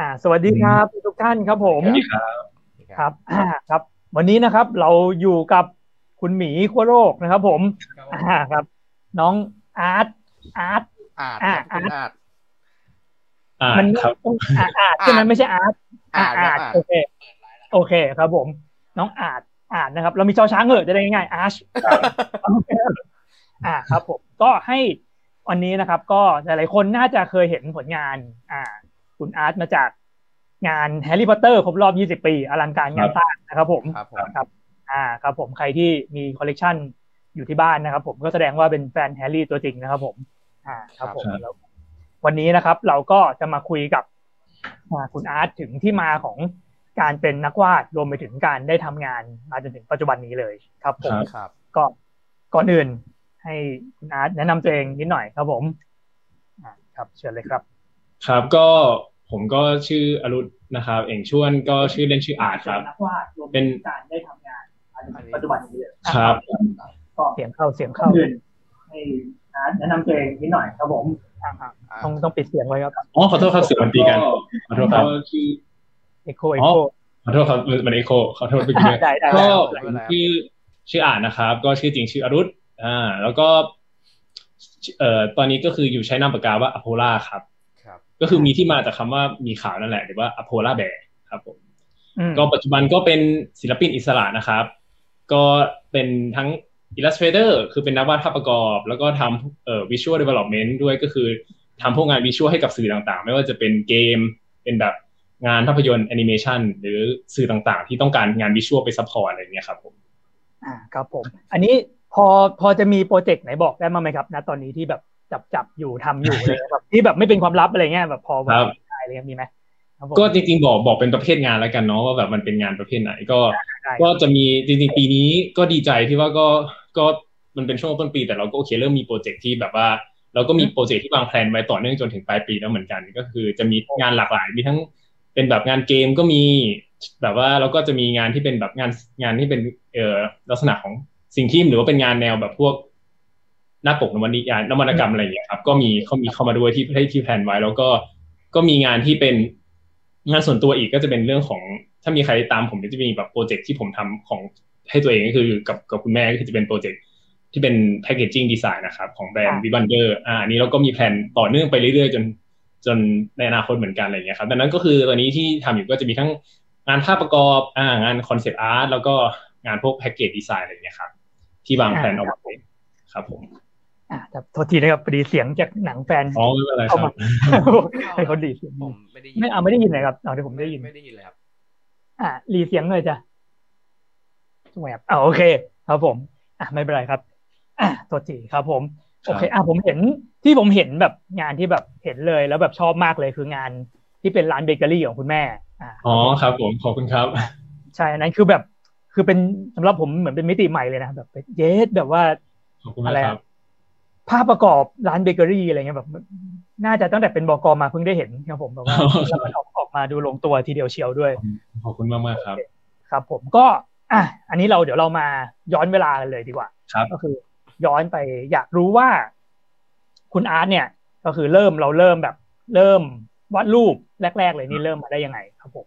อ่า สวัสดีครับทุกท่านครับผมสวัสดีครับครับอ่าครับ วันนี้นะครับ เราอยู่กับคุณหมีขั้วโลกนะครับ ผมอ่าครับ น้องอาร์ตอาร์ตอาดอ่าครับคุณอาดอ่ามันครับต้องอาร์ตอาร์ตใช่ไหมไม่ใช่อาร์ตอาดอาร์ตครับโอเคโอเคครับ ผม น้องอาร์ตอาร์ตนะครับ เรามีชอช้างเหอะจะได้ง่ายๆอาร์ชอ่าครับ ผมก็ให้วันนี้นะครับ ก็หลายๆคนน่าจะเคยเห็นผลงาน อ่า คุณอาร์ตมาจากงานแฮร์รี่พอตเตอร์ครบรอบ 20 ปี อลังการงานสร้างนะครับผมครับผมครับอ่าครับผมใครที่มีคอลเลกชันอยู่ที่บ้านนะครับผมก็แสดงว่าเป็นแฟนแฮร์รี่ตัวจริงนะครับผมอ่าครับผมครับแล้ววันนี้นะครับ เราก็จะมาคุยกับอ่าคุณอาร์ตถึงที่มาของการเป็นนักวาดรวมไปถึงการได้ทำงานมาจนถึงปัจจุบันนี้เลยครับผมครับก็ก่อนอื่นให้คุณอาร์ตแนะนำตัวเองนิดหน่อยครับผมอ่าครับเชิญเลยครับ ครับก็ ผมก็ชื่ออรุณนะครับ เองชวนก็ชื่อเล่นชื่ออาร์ตครับนักวาดรวมเป็นการได้ทำงานมาจนถึงปัจจุบันนี้เลยครับก็เสียงเข้าเสียงเข้าให้อาร์ตแนะนำตัวเองนิดหน่อยครับผมอ่าๆต้องต้องปิดเสียงไว้ครับอ๋อขอโทษครับเสียงมันตีกันขอโทษครับชื่อเอ็กโคเอ็กโคขอโทษครับมันเอโคขอโทษไปกินด้วยได้ได้ก็ได้ผมชื่อชื่ออาร์ตนะครับ ก็ชื่อจริงชื่ออรุณอ่า แล้วก็ เอ่อตอนนี้ก็คืออยู่ใช้นามปากกาว่าอโพล่าครับครับ ก็คือมีที่มาจากคำว่าหมีขาวนั่นแหละหรือว่า a polar bear ครับผมอืมก็ปัจจุบันก็เป็นศิลปินอิสระนะครับ ก็เป็นทั้ง Illustrator คือเป็นนักวาดภาพประกอบ แล้วก็ทำเอ่อ Visual Development ด้วยก็คือทำพวกงาน visual ให้กับสื่อต่างๆ ไม่ว่าจะเป็นเกม เป็นแบบงานภาพยนตร์แอนิเมชันหรือสื่อต่างๆ ที่ต้องการงาน visual ไป support อะไรอย่างเงี้ยครับผม อ่าครับผม อันนี้พอพอจะมี project ไหนบอกได้บ้างไหมครับณตอนนี้ที่แบบ จับจับอยู่ทำอยู่อะไรเงี้ยแบบที่แบบไม่เป็นความลับอะไรเงี้ยแบบพอบอกครับได้อะไรเงี้ยมีไหมครับผมก็จริงๆบอกบอกเป็นประเภทงานแล้วกันเนาะว่าแบบมันเป็นงานประเภทไหนก็ได้ก็จะมีจริงๆปีนี้ก็ดีใจที่ว่าก็ก็มันเป็นช่วงต้นปีแต่เราก็โอเคเริ่มมีโปรเจกต์ที่แบบว่า เราก็มีโปรเจกต์ที่วางแผนไว้ต่อเนื่องจนถึงปลายปีแล้วเหมือนกัน ก็คือจะมีงานหลากหลายมีทั้งเป็นแบบงานเกมก็มีแบบว่าเราก็จะมีงานที่เป็นแบบงานงานที่เป็นเอ่อลักษณะของสิ่งที่หรือว่าเป็นงานแนวแบบพวก หน้าปกนวนิยายนวรรณกรรมอะไรอย่างเงี้ยครับ ก็มีเขามีเข้ามาด้วยที่ที่ที่แผนไว้ แล้วก็ก็มีงานที่เป็นงานส่วนตัวอีกก็จะเป็นเรื่องของ ถ้ามีใครตามผมก็จะมีแบบ project ที่ผมทำของให้ตัวเองก็คือกับกับคุณแม่ก็คือจะเป็น project ที่เป็นแพ c เกจจิ้งดีไซน์นะครับ ของแบรนด์วิบันเดอร์อ่าอันนี้เราก็มีแผนต่อเนื่องไปเรื่อยๆ จนจนในอนาคตเหมือนกันอะไรอย่างเงี้ยครับดังนั้นก็คือตอนนี้ที่ทำอยู่ก็จะมีทั้งงานภาพประกอบอ่างาน concept art แล้วก็งานพวกแพ c เกจดีไซน์อะไรอย่างเงี้ยครับที่วางแผนเอาไว้ครับผม อ่าแต่โทษทีนะครับพอดีเสียงจากหนังแฟนอ๋อไม่เป็นไรคเข้ารับมาให้เขาดีเสียงผมไม่ได้ยินไม่เอาไม่ได้ยินเลยครับเอาเดี๋ยวผมได้ยินไม่ได้ยินเลยครับ อ่ารีเสียงเลยจ้ะแหวบอ่าโอเค ครับผม อะไม่เป็นไรครับ อะตัวจีครับ ผมครับโอเคอะผมเห็นที่ผมเห็นแบบงานที่แบบเห็นเลยแล้วแบบชอบมากเลยคืองานที่เป็นร้านเบเกอรี่ของคุณแม่อ่าอ๋อครับผมขอบคุณครับ ใช่อันนั้นคือแบบคือเป็นสำหรับผมเหมือนเป็นมิติใหม่เลยนะแบบเยสแบบว่าขอบคุณมากครับ ภาพประกอบร้านเบเกอรี่อะไรเงี้ยแบบ น่าจะตั้งแต่เป็นบกมาเพิ่งได้เห็นครับผมแบบว่าอ๋อแล้วมันออกออกมาดูลงตัวทีเดียวเชียวด้วย ขอบคุณมากมากๆครับ ครับผมก็อะอันนี้เราเดี๋ยวเรามาย้อนเวลากันเลยดีกว่าครับก็คือ ย้อนไปอยากรู้ว่า คุณอาร์ตเนี่ย ก็คือเริ่มเราเริ่มแบบ เริ่มวาดรูปแรก ๆ เลยนี่เริ่มมาได้ยังไงครับผม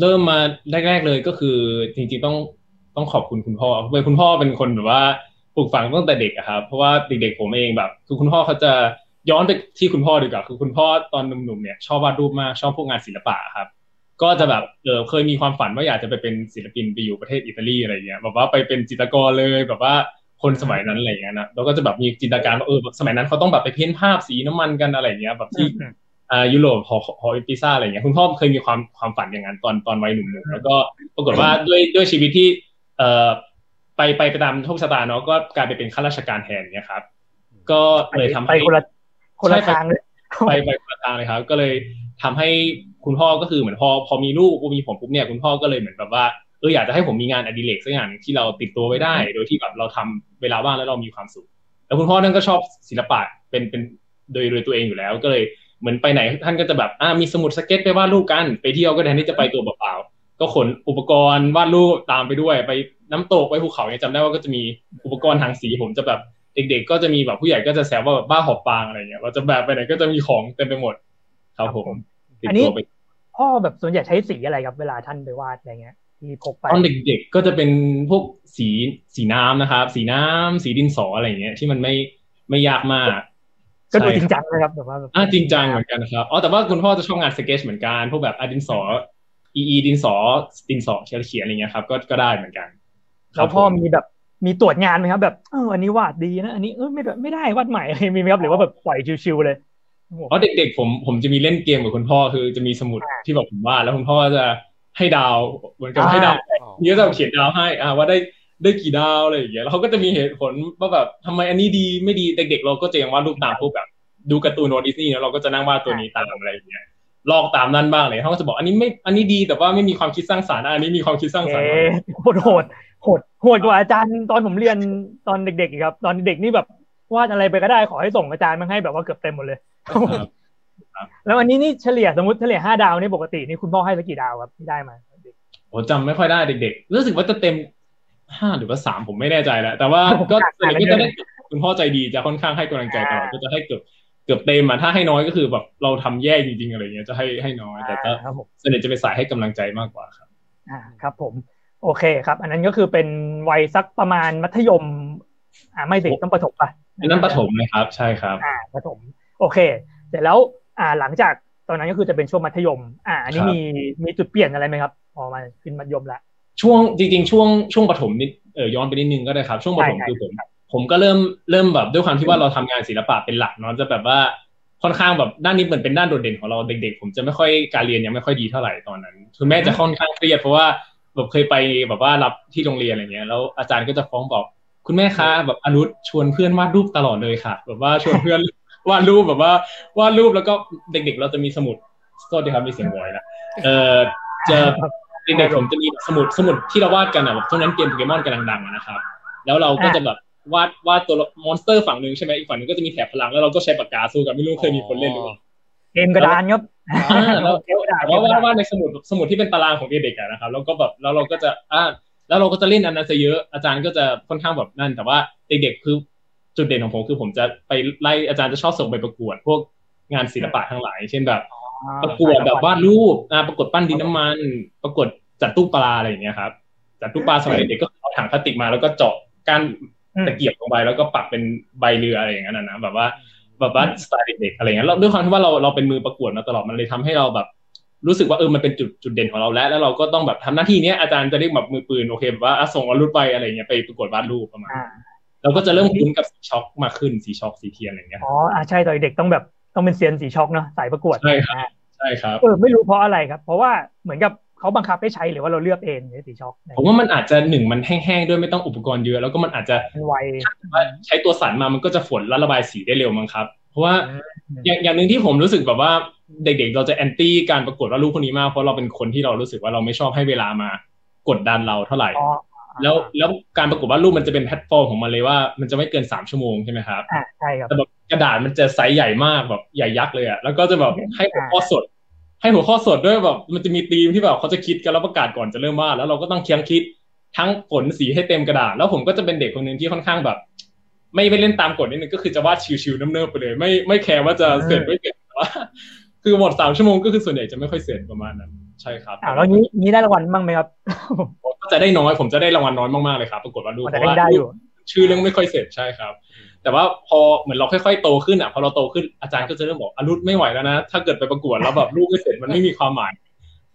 เริ่มมาแรก ๆเลยก็คือ จริงๆต้องต้องขอบคุณคุณพ่อเพราะว่าคุณพ่อเป็นคนแบบว่า ปลูกฝังตั้งแต่เด็กอะครับ เพราะว่าเด็กๆผมเองแบบ คือคุณพ่อเขาจะย้อนไปที่คุณพ่อดีกว่าคือคุณพ่อตอนหนุ่มๆเนี่ยชอบวาดรูปมากชอบพวกงานศิลปะครับ ก็จะแบบเออเคยมีความฝันว่าอยากจะไปเป็นศิลปินไปอยู่ประเทศอิตาลีอะไรเงี้ยแบบว่าไปเป็นจิตรกรเลยแบบว่าคนสมัยนั้นอะไรเงี้ยนะแล้วก็จะแบบมีจินตนาการว่าเออสมัยนั้นเขาต้องแบบไปเพ้นภาพสีน้ำมันกันอะไรเงี้ยแบบที่อืมอ่ายุโรปหอหอพิซซ่าอะไรเงี้ยคุณพ่อเคยมีความความฝันอย่างนั้นตอนตอนวัยหนุ่มๆแล้วก็ปรากฏว่าด้วยด้วยชีวิตที่เอ่อ ไปไปไปตามโชคชะตาเนาะก็กลายไปเป็นข้าราชการแทนเนี่ยครับ ก็เลยทำไปให้คนละคนละใช่ไปทางเลยไปไปคนละทางเลยครับ ก็เลยทำให้คุณพ่อก็คือเหมือนพอพอมีลูกมีผมปุ๊บเนี่ยคุณพ่อก็เลยเหมือนแบบว่าเอออยากจะให้ผมมีงานอดิเรกสักอย่างหนึ่งที่เราติดตัวไว้ได้ โดยที่แบบเราทำเวลาว่างแล้วเรามีความสุข แล้วคุณพ่อท่านก็ชอบศิลปะเป็นเป็นโดยโดยตัวเองอยู่แล้วก็เลยเหมือนไปไหนท่านก็จะแบบอ่ามีสมุดสเก็ตไปวาดรูปกัน ไปเที่ยวก็แทนที่จะไปตัวเปล่าๆก็ขนอุปกรณ์วาดรูปตามไปด้วยไป น้ำตกไปภูเขาเนี่ยจำได้ว่าก็จะมีอุปกรณ์ทางสีผมจะแบบเด็ก ๆ ก็จะมีแบบผู้ใหญ่ก็จะแซวว่าแบบบ้าหอบฟางอะไรเงี้ยเราจะแบบไปไหนก็จะมีของเต็มไปหมดครับผมติดอันนี้ตัวไปพ่อแบบส่วนใหญ่ใช้สีอะไรครับเวลาท่านไปวาดอะไรเงี้ยที่พกไปตอนเด็กๆก็จะเป็นพวกสีสีน้ำนะครับ สีน้ำสีดินสออะไรอย่างเงี้ย ที่มันไม่ไม่ยากมากก็ดูใช่จริงจังนะครับแบบว่าแบบอ่าจริงจังเหมือนกันนะครับอ๋อแต่ว่าคุณพ่อจะชอบงานสเก็ตเหมือนกันพวกแบบอะดินสออีอีดินสอดินสอเขียนเขียนอะไรเงี้ยครับก็ก็ได้เหมือนกัน แล้วพ่อครับผมมีแบบมีตรวจงานไหมครับแบบเอออันนี้วาดดีนะ อันนี้เออไม่ไม่ได้วาดใหม่อะไรมีไหมครับหรือว่าแบบปล่อยชิวๆเลยเพราะเด็กๆผมผมจะมีเล่นเกมกับคุณพ่อคือจะมีสมุดที่แบบผมวาดแล้วคุณพ่อจะให้ดาวเหมือนกับให้ดาวนี่ก็จะเขียนดาวให้อ่าว่าได้ได้กี่ดาวอะไรอย่างเงี้ยแล้วเขาก็จะมีเหตุผลว่าแบบทำไมอันนี้ดีไม่ดีเด็กๆ เราก็จะยังวาดรูปตามพวกแบบ ดูการ์ตูนโนดิสนีย์แล้วเราก็จะนั่งวาดตัวนี้ตามอะไรอย่างเงี้ยลอกตามนั่นบ้างเลยเขาก็จะบอกอันนี้ไม่อันนี้ดีแต่ว่าไม่มีความคิดสร้างสรรค์อะอันนี้มีความคิดสร้างสรรค์เอ๊ะโหดโหด โหดโหดกว่าอาจารย์ตอนผมเรียนตอนเด็กๆอีกครับ ตอนเด็กนี่แบบวาดอะไรไปก็ได้ขอให้ส่งอาจารย์มาให้แบบว่าเกือบเต็มหมดเลยครับแล้วอันนี้นี่เฉลี่ยสมมติเฉลี่ยห้าดาวนี่ปกตินี่คุณพ่อให้สักกี่ดาวครับที่ได้มาโอ้จำไม่ค่อยได้เด็กๆรู้สึกว่าจะเต็มห้าหรือว่าสามผมไม่แน่ใจแล้วแต่ว่าก็ส่วนใหญ่ก็จะได้คุณพ่อใจดีจะค่อนข้างให้กำลังใจตลอดก็จะให้เกือบเกือบเต็มอะถ้าให้น้อยก็คือแบบเราทำแย่จริงๆอะไรเงี้ยจะให้ให้น้อยแต่ก็ครับผมส่วนใหญ่จะเป็นสายให้กำลังใจมากกว่าครับอ่าครับผม โอเคครับ อันนั้นก็คือเป็นวัยสักประมาณมัธยม อ่าไม่สิต้องประถมป่ะนั่นประถมเลยครับ ใช่ครับ อ่าประถม โอเค เสร็จแล้ว อ่า หลังจากตอนนั้นก็คือจะเป็นช่วงมัธยม อ่า อันนี้ครับมีมีจุดเปลี่ยนอะไรไหมครับพอมาขึ้นมัธยมละช่วงจริง ๆ ช่วงช่วงประถมนิดเออย้อนไปนิดนึงก็ได้ครับ ช่วงประถมใช่คือผมผมก็เริ่มเริ่มแบบด้วยความที่ว่าเราทำงานศิลปะเป็นหลักเนาะจะแบบว่าค่อนข้างแบบด้านนี้เหมือนเป็นด้านโดดเด่นของเราเด็กๆ ผมจะไม่ค่อยการเรียนยังไม่ค่อยดีเท่าไหร่ตอนนั้นคุณแม่จะค่อนข้างเครียดเพราะว่า แบบเคยไปแบบว่ารับที่โรงเรียนอะไรเงี้ยแล้วอาจารย์ก็จะฟ้องบอก คุณแม่คะแบบอนุชชวนเพื่อนวาดรูปตลอดเลยค่ะ แบบว่าชวนเพื่อนวาดรูปแบบว่าวาดรูปแล้วก็เด็กๆ เราจะมีสมุดโทษทีครับมีเสียงวอยนะเออจะเด็กๆผมจะมีสมุดสมุดที่เราวาดกันอะแบบช่วงนั้นเกมโปเกมอนกำลังดังนะครับ แล้วเราก็จะแบบวาดวาดตัว monster ฝั่งหนึ่งใช่ไหมอีกฝั่งหนึ่งก็จะมีแถบพลังแล้วเราก็ใช้ปากกาสู้กันไม่รู้เคยมีคนเล่นหรือเปล่า เกมกระดานครับอ่าแล้วเกมกระดานแต่ว่าวาดวาดในสมุดสมุดที่เป็นตารางของเด็กๆอะนะครับแล้วก็แบบแล้วเราก็จะอ่าแล้วเราก็จะเล่นอันนั้นซะเยอะอาจารย์ก็จะค่อนข้างแบบนั่น แต่ว่าเด็กๆคือจุดเด่นของผมคือผมจะไปไล่อาจารย์จะชอบส่งไปประกวด พวกงานศิลปะทั้งหลาย เช่นแบบ ประกวดแบบวาดรูปอ่าประกวดปั้นดินน้ำมัน ประกวดจัดตู้ปลาอะไรอย่างเงี้ยครับจัดตู้ปลาสมัยเด็กๆก็เอาถังพลาสติกมาแล้วก็เจาะก้านตะเกียบลงไปแล้วก็ปักเป็นใบเรืออะไรอย่างเงี้ยนะแบบว่า แบบว่าสไตล์เด็กๆอะไรเงี้ยแล้วด้วยความที่ว่าเราเราเป็นมือประกวดมาตลอดมันเลยทำให้เราแบบ รู้สึกว่าเออมันเป็นจุดจุดเด่นของเราแล้ว แล้วเราก็ต้องแบบทำหน้าที่เนี้ยอาจารย์จะเรียกแบบมือปืนโอเคแบบว่าอะส่งวาดรูปไปอะไรเงี้ยไปประกวดวาดรูปประมาณอ่าเราก็จะเริ่มคุ้นกับสีชอล์กมากขึ้นสีชอล์กสีเทียนอะไรเงี้ยอ๋ออ่าใช่ตอนเด็กต้องแบบต้องเป็นเซียนสีชอล์กเนาะสายประกวดใช่ครับใช่ครับเออไม่รู้เพราะอะไรครับ เพราะว่าเหมือนกับ เขาบังคับให้ใช้หรือว่าเราเลือกเองในสีชอล์กผมว่ามันอาจจะหนึ่งมันแห้งๆ ด้วยไม่ต้องอุปกรณ์เยอะ แล้วก็มันอาจจะมันไวว่าใช้ตัวสันมามันก็จะฝนและระบายสีได้เร็วมั้งครับ เพราะว่าอืมอย่างอย่างหนึ่งที่ผมรู้สึกแบบว่าเด็กๆ เราจะ anti การประกวดวาดรูปพวกนี้มากเพราะเราเป็นคนที่เรารู้สึกว่าเราไม่ชอบให้เวลามากดดันเราเท่าไหร่อ๋อแล้วแล้วการประกวดวาดรูปมันจะเป็นแพลตฟอร์มของมันเลยว่ามันจะไม่เกินสามชั่วโมงใช่ไหมครับอ่าใช่ครับแต่แบบกระดาษมันจะไซส์ใหญ่มากแบบใหญ่ยักษ์เลยอะแล้วก็จะแบบให้หัวข้อสด ให้หัวข้อสดด้วยแบบมันจะมีธีมที่แบบเขาจะคิดกันแล้วประกาศก่อนจะเริ่มวาดแล้วเราก็ต้องเคียงคิดทั้งฝนสีให้เต็มกระดาษ แล้วผมก็จะเป็นเด็กคนหนึ่งที่ค่อนข้างแบบ ไม่ไม่เล่นตามกฎนิดนึงก็คือจะวาดชิวๆเนิบๆไปเลย ไม่ไม่แคร์ว่าจะเสร็จไม่เสร็จแต่ว่าคือหมดสามชั่วโมงก็คือส่วนใหญ่จะไม่ค่อยเสร็จประมาณนั้น ใช่ครับอ่าแล้วนี้นี้ได้รางวัลบ้างไหมครับผมก็จะได้น้อยผมจะได้รางวัลน้อยมากๆเลยครับปรากฏว่าดูเพแต่ราะก็ว่าได้อยู่ชื่อเรื่องไม่ค่อยเสร็จใช่ครับ แต่ว่าพอเหมือนเราค่อยๆโตขึ้นอะพอเราโตขึ้นอาจารย์ก็จะเริ่มบอกอนุชไม่ไหวแล้วนะ ถ้าเกิดไปประกวดแล้วแบบลูกไม่เสร็จมันไม่มีความหมาย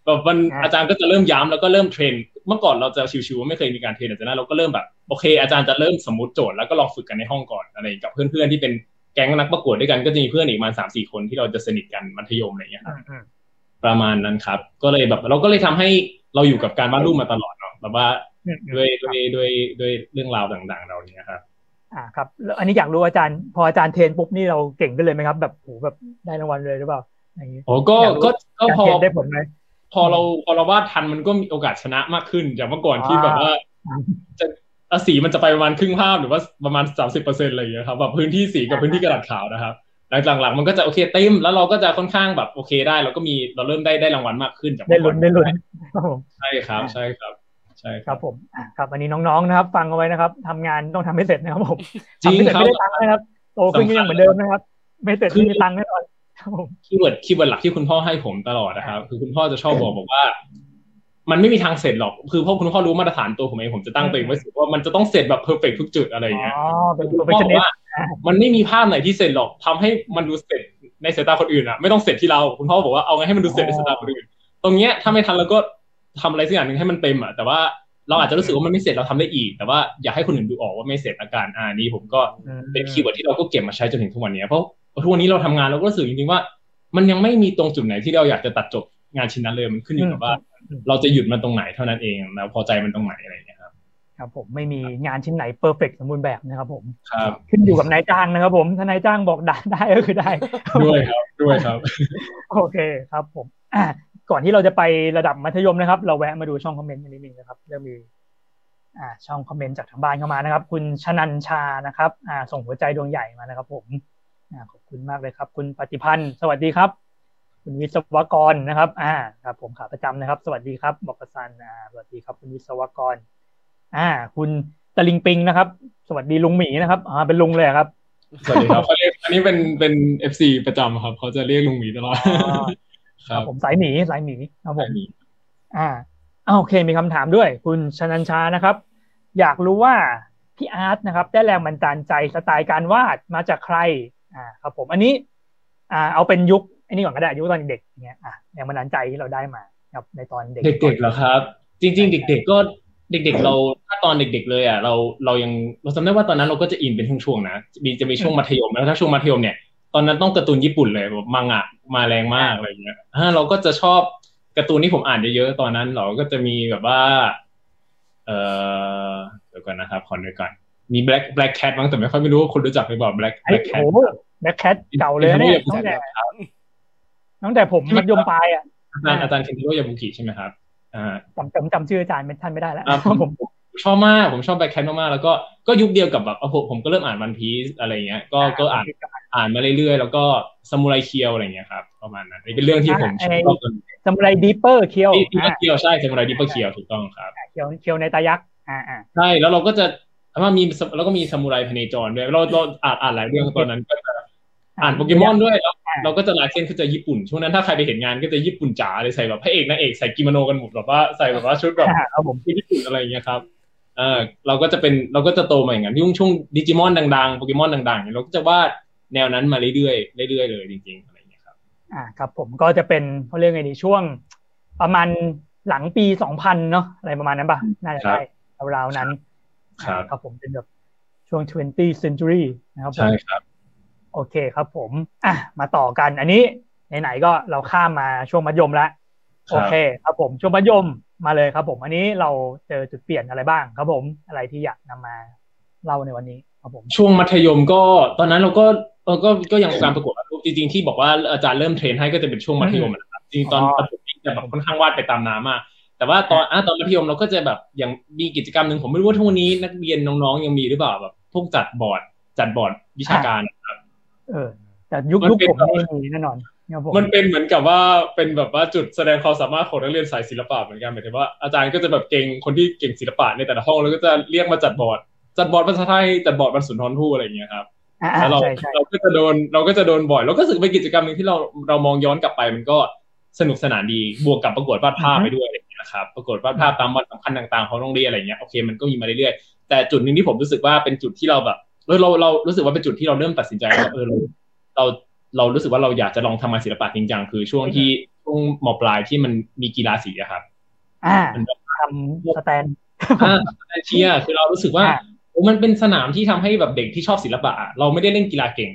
แบบมันอ่าอาจารย์ก็จะเริ่มย้ำแล้วก็เริ่ม train เมื่อก่อนเราจะ chill ๆไม่เคยมีการ train แต่จากนั้นเราก็เริ่มแบบโอเค อาจารย์จะเริ่มสมมติโจทย์แล้วก็ลองฝึกกันในห้องก่อนอะไรกับเพื่อนๆที่เป็นแก๊งนักประกวดด้วยกันก็จะมีเพื่อนอีกประมาณสามสี่คนที่เราจะสนิทกันมัธยมอะไรอย่างเงี้ยครับอืมประมาณนั้นครับ ก็เลยแบบเราก็เลยทำให้เราอยู่กับการวาดรูปมาตลอดเนาะแบบว่าอืมอืมด้วยด้วยด้วยด้วยเรื่องราวต่างๆ เราเนี้ยครับ อ่าครับแล้วอันนี้อยากรู้อาจารย์ พออาจารย์ train ปุ๊บนี่เราเก่งขึ้นเลยไหมครับ แบบโหแบบได้รางวัลเลยหรือเปล่าอย่างนี้โอ้ก็อยากรู้ก็ก็การพอเทรนได้ผลไหมพอเราพอเราวาดทันมันก็มีโอกาสชนะมากขึ้นจากเมื่อก่อนอ่าที่แบบว่าอืมจะอะสีมันจะไปประมาณครึ่งภาพหรือว่าประมาณสามสิบเปอร์เซ็นต์อะไรอย่างเงี้ยครับแบบพื้นที่สีกับพื้นที่กระดาษขาวนะครับหลังๆมันก็จะโอเคเต็มแล้วเราก็จะค่อนข้างแบบโอเคได้เราก็มีเราเริ่มได้ได้รางวัลมากขึ้นจากได้เมื่อก่ลุ้อนได้ลุ้นครับผมใช่ครับใช่ครับใช่ คครับรับผมอ่าครับอันนี้น้องๆนะครับ ฟังเอาไว้นะครับทำงานต้องทำให้เสร็จนะครับผมจริงทำไม่เสร็จครับไม่ได้ตังค์นะครับโตขึ้นก็ยังเหมือนเดิมนะครับ ไม่เสร็จไม่มีตังค์แน่นอน keyword keyword หลักที่คุณพ่อให้ผมตลอดนะครับ คือคุณพ่อจะชอบบอกบอกว่า มันไม่มีทางเสร็จหรอกคือพ่อคุณพ่อรู้มาตรฐานตัวผมเองผมจะตั้งตัวเองไว้สูงว่ามันจะต้องเสร็จแบบ perfect ทุกจุดอะไรอย่างเงี้ยอ๋อเป็น perfectionist คุณพ่อบอกว่ามันไม่มีภาพไหนที่เสร็จหรอกทำให้มันดูเสร็จในสายตาคนอื่นอะไม่ต้องเสร็จที่เราคุณพ่อบอกว่าเอาไงให้มันดูเสร็จในสายตาคนอื่น ตรงเนี้ยถ้าไม่ทันเราก็ ทำอะไรสักอย่างหนึ่งให้มันเต็มอะแต่ว่าเราอาจจะรู้สึกว่ามันไม่เสร็จเราทำได้อีก แต่ว่าอยากให้คนอื่นดูออกว่าไม่เสร็จอาการอ่านี้ผมก็เป็น keyword ที่เราก็เก็บมาใช้จนถึงทุกวันนี้เพราะทุกวันนี้เราทำงานเราก็รู้สึกจริงๆว่า มันยังไม่มีตรงจุดไหนที่เราอยากจะตัดจบงานชิ้นนั้นเลยมันขึ้นอยู่กับว่า เราจะหยุดมันตรงไหนเท่านั้นเองแล้วพอใจมันตรงไหนอะไรอย่างเงี้ยครับครับผมไม่มีงานชิ้นไหน perfect สมบูรณ์แบบนะครับผมครับขึ้นอยู่กับนายจ้างนะครับผมถ้านายจ้างบอกได้ได้ก็คือได้ด้วยครับด้วยครับ โอเคครับผมอะ ก่อนที่เราจะไประดับมัธยมนะครับ เราแวะมาดูช่องคอมเมนต์กันนิดนึงนะครับเริ่มมีอ่าช่องคอมเมนต์จากทางบ้านเข้ามานะครับ คุณชนันชานะครับอ่าส่งหัวใจดวงใหญ่มานะครับ ผมอ่าขอบคุณมากเลยครับ คุณปฏิพันธ์สวัสดีครับ คุณวิศวกรนะครับ อ่าครับ ผมขาประจำนะครับ สวัสดีครับบอกประสันอ่าสวัสดีครับ คุณวิศวกร อ่า คุณตะลิงปิงนะครับ สวัสดีลุงหมีนะครับอ่าเป็นลุงเลยครับสวัสดีครับเขาเรียกอันนี้เป็นเป็น FC ประจำครับ เขาจะเรียกลุงหมีตลอดอ๋อ คครัรับบผมสายหมีสายหมีครับผมหมีอ่าอ่าโอเคมีคำถามด้วย คุณชนันชานะครับ อยากรู้ว่าพี่อาร์ตนะครับ ได้แรงบันดาลใจสไตล์การวาดมาจากใครอ่าครับผมอันนี้อ่าเอาเป็นยุคอันนี้ก่อนก็ได้ยุคตอนเด็กๆเนี้ยอะแรงบันดาลใจที่เราได้มาครับในตอนเด็กเด็กๆเหรอครับ จริง ๆ เด็ก ๆ ก็เด็ก ๆ เราถ้าตอนเด็ก ๆ เลยอะเราเรายังเราจำได้ว่าตอนนั้นเราก็จะอินเป็นช่วงๆนะมีจะมีช่วงมัธยมแล้วถ้าช่วงมัธยมเนี่ย ตอนนั้นต้องการ์ตูนญี่ปุ่นเลยแบบมังงะมาแรงมากอะไรอย่างเงี้ยอ่าเราก็จะชอบการ์ตูนที่ผมอ่านเยอะๆตอนนั้นเราก็จะมีแบบว่า เออเดี๋ยวก่อนนะครับขอนึกก่อนมี black black cat มั้งแต่ไม่ค่อยไม่รู้ว่าคุณรู้จักหรือเปล่า black ไอ้ black โอ้ cat โหแบ็คแคทเก่าเลยนะเนี่ยตั้งแต่ตั้งแต่ผมมัธยมปลายอะอาจารย์อาจอาจารย์เคนจิโร่ยาบุกิใช่ไหมครับอ่าจำจำจำชื่ออาจารย์ไม่ท่านไม่ได้แล้วอ่าผม ชอบมากผมชอบ Black Cat มากๆแล้วก็ก็ยุคเดียวกับแบบเอาผมผมก็เริ่มอ่าน One Piece อะไรเงี้ยก็ก็อ่านอ่านมาเรื่อยๆ แล้วก็ Samurai Kyo อะไรเงี้ยครับประมาณนั้นนี่เป็นเรื่องที่ผมชอบจน Samurai Deeper Kyo Deeper Kyoใช่ Samurai Deeper Kyo ถูกต้องครับเคียวเคียวในตายักษ์อ่าอ่าใช่แล้วเราก็จะว่ามีแล้วก็มีซามูไรพเนจรด้วยเราเราอ่านอ่านหลายเรื่องตอนนั้นก็จะอ่านโปเกมอนด้วยแล้วเราก็จะลายเส้นก็จะญี่ปุ่น ช่วงนั้นถ้าใครไปเห็นงานก็จะญี่ปุ่นจ๋าเลยใส่แบบพระเอกนางเอกใส่กิโมโนกันหมดแบบว่าใส่แบบว่าชุดแบบครับผมที่ญี่ปุ่นอะไรอย่างเงี้ยครับ เออเราก็จะเป็นเราก็จะโตมาอย่างนั้นช่วงช่วงดิจิมอนดังๆโปเกมอนดังๆเนี่ยเราก็จะวาดแนวนั้นมาเรื่อยๆเรื่อยๆเลยจริงๆอะไรอย่างเงี้ยครับอ่าครับผมก็จะเป็นเขาเรียกไงดีช่วง ประมาณหลังปีสองพันเนาะอะไรประมาณนั้นป่ะน่าจะได้ราวๆนั้นครับครับผมเป็นแบบช่วง 20th century นะครับผมใช่ครับ โอเคครับผมอะมาต่อกันอันนี้ไหนๆก็เราข้ามมาช่วงมัธยมแล้วครับโอเค ครับผมช่วงมัธยม มาเลยครับผมอันนี้เราเจอจุดเปลี่ยนอะไรบ้างครับผมอะไรที่อยากนำมาเล่าในวันนี้ครับผมช่วงมัธยมก็ตอนนั้นเราก็เออก็ก็ยังการประกวดรูปจริงๆที่บอกว่าอาจารย์เริ่มเทรนให้ก็จะเป็นช่วงมัธยมนะครับจริงๆตอนอ๋อประถมนี่จะแบบค่อนข้างวาดไปตามน้ำมากแต่ว่าตอนอะตอนมัธยมเราก็จะแบบยังมีกิจกรรมหนึ่งผมไม่รู้ว่าทุกวันนี้นักเรียนน้องๆยังมีหรือเปล่าแบบพวกจัดบอร์ดจัดบอร์ดวิชาการนะครับเออแต่ยุคมันยุคเป็นผมไม่มีแน่นอนครับผ มมันเป็นเหมือนกับว่าเป็นแบบว่าจุดแสดงความสามารถของนักเรียนสายศิลปะเหมือนกันหมายถึงว่าอาจารย์ก็จะแบบเก่งคนที่เก่งศิลปะในแต่ละห้องแล้วก็จะเรียกมาจัดบอร์ดจัดบอร์ดภาษาไทยจัดบอร์ดวันสุนทรภู่อะไรอย่างเงี้ยครับอ่าแล้วเราใช่ใช่เราก็จะโดนเราก็จะโดนบ่อยเราก็รู้สึกเป็นกิจกรรมหนึ่งที่เราเรามองย้อนกลับไปมันก็สนุกสนานดีบวกกับประกวดวาดภาพไปด้วยอะไรอย่างเงี้ยนะครับประกวดวาดภาพตามวันสำคัญต่างๆของโรงเรียนอะไรเงี้ยโอเคมันก็มีมาเรื่อยๆแต่จุดหนึ่งที่ผมรู้สึกว่าเป็นจุดที่เราแบบเออเราเรารู้สึกว่าเป็นจุดที่เราเริ่มตัดสินใจว่าเออเรา เราเรารู้สึกว่าเราอยากจะลองทำงานศิลปะจริงจังคือช่วงที่ช่วงมปลายที่มันมีกีฬาสีอะครับอ่ามันแบบทำสแตนอ่าเชียร์คือเรารู้สึกว่าอ่าโอ้มันเป็นสนามที่ทำให้แบบเด็กที่ชอบศิลปะอะเราไม่ได้เล่นกีฬาเก่ง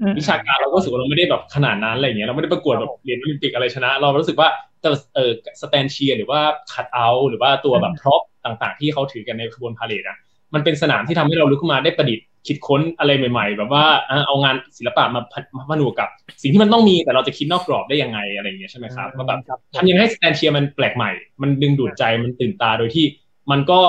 อืมวิชาการเราก็รู้สึกว่าเราไม่ได้แบบขนาดนั้นอะไรเงี้ยเราไม่ได้ประกวดแบบเหรียญโอลิมปิกอะไรชนะ เรารู้สึกว่าแต่เออสแตนด์เชียร์หรือว่าคัตเอาต์หรือว่าตัวแบบ prop ต่างๆ ที่เขาถือกันในขบวนพาเหรดอะมันเป็นสนามที่ทำให้เราลุกขึ้นมาได้ประดิษฐ์ คิดค้นอะไรใหม่ ๆ แบบว่าอ่าเอางานศิลปะมาพันมาผนวกกับ สิ่งที่มันต้องมีแต่เราจะคิดนอกกรอบได้ยังไงอะไรเงี้ยใช่ไหมครับว่าแบบครับทำยังไงให้สแตนด์เชียร์มันแปลกใหม่ มันดึงดูดใจมันตื่นตาโดยที่มันก็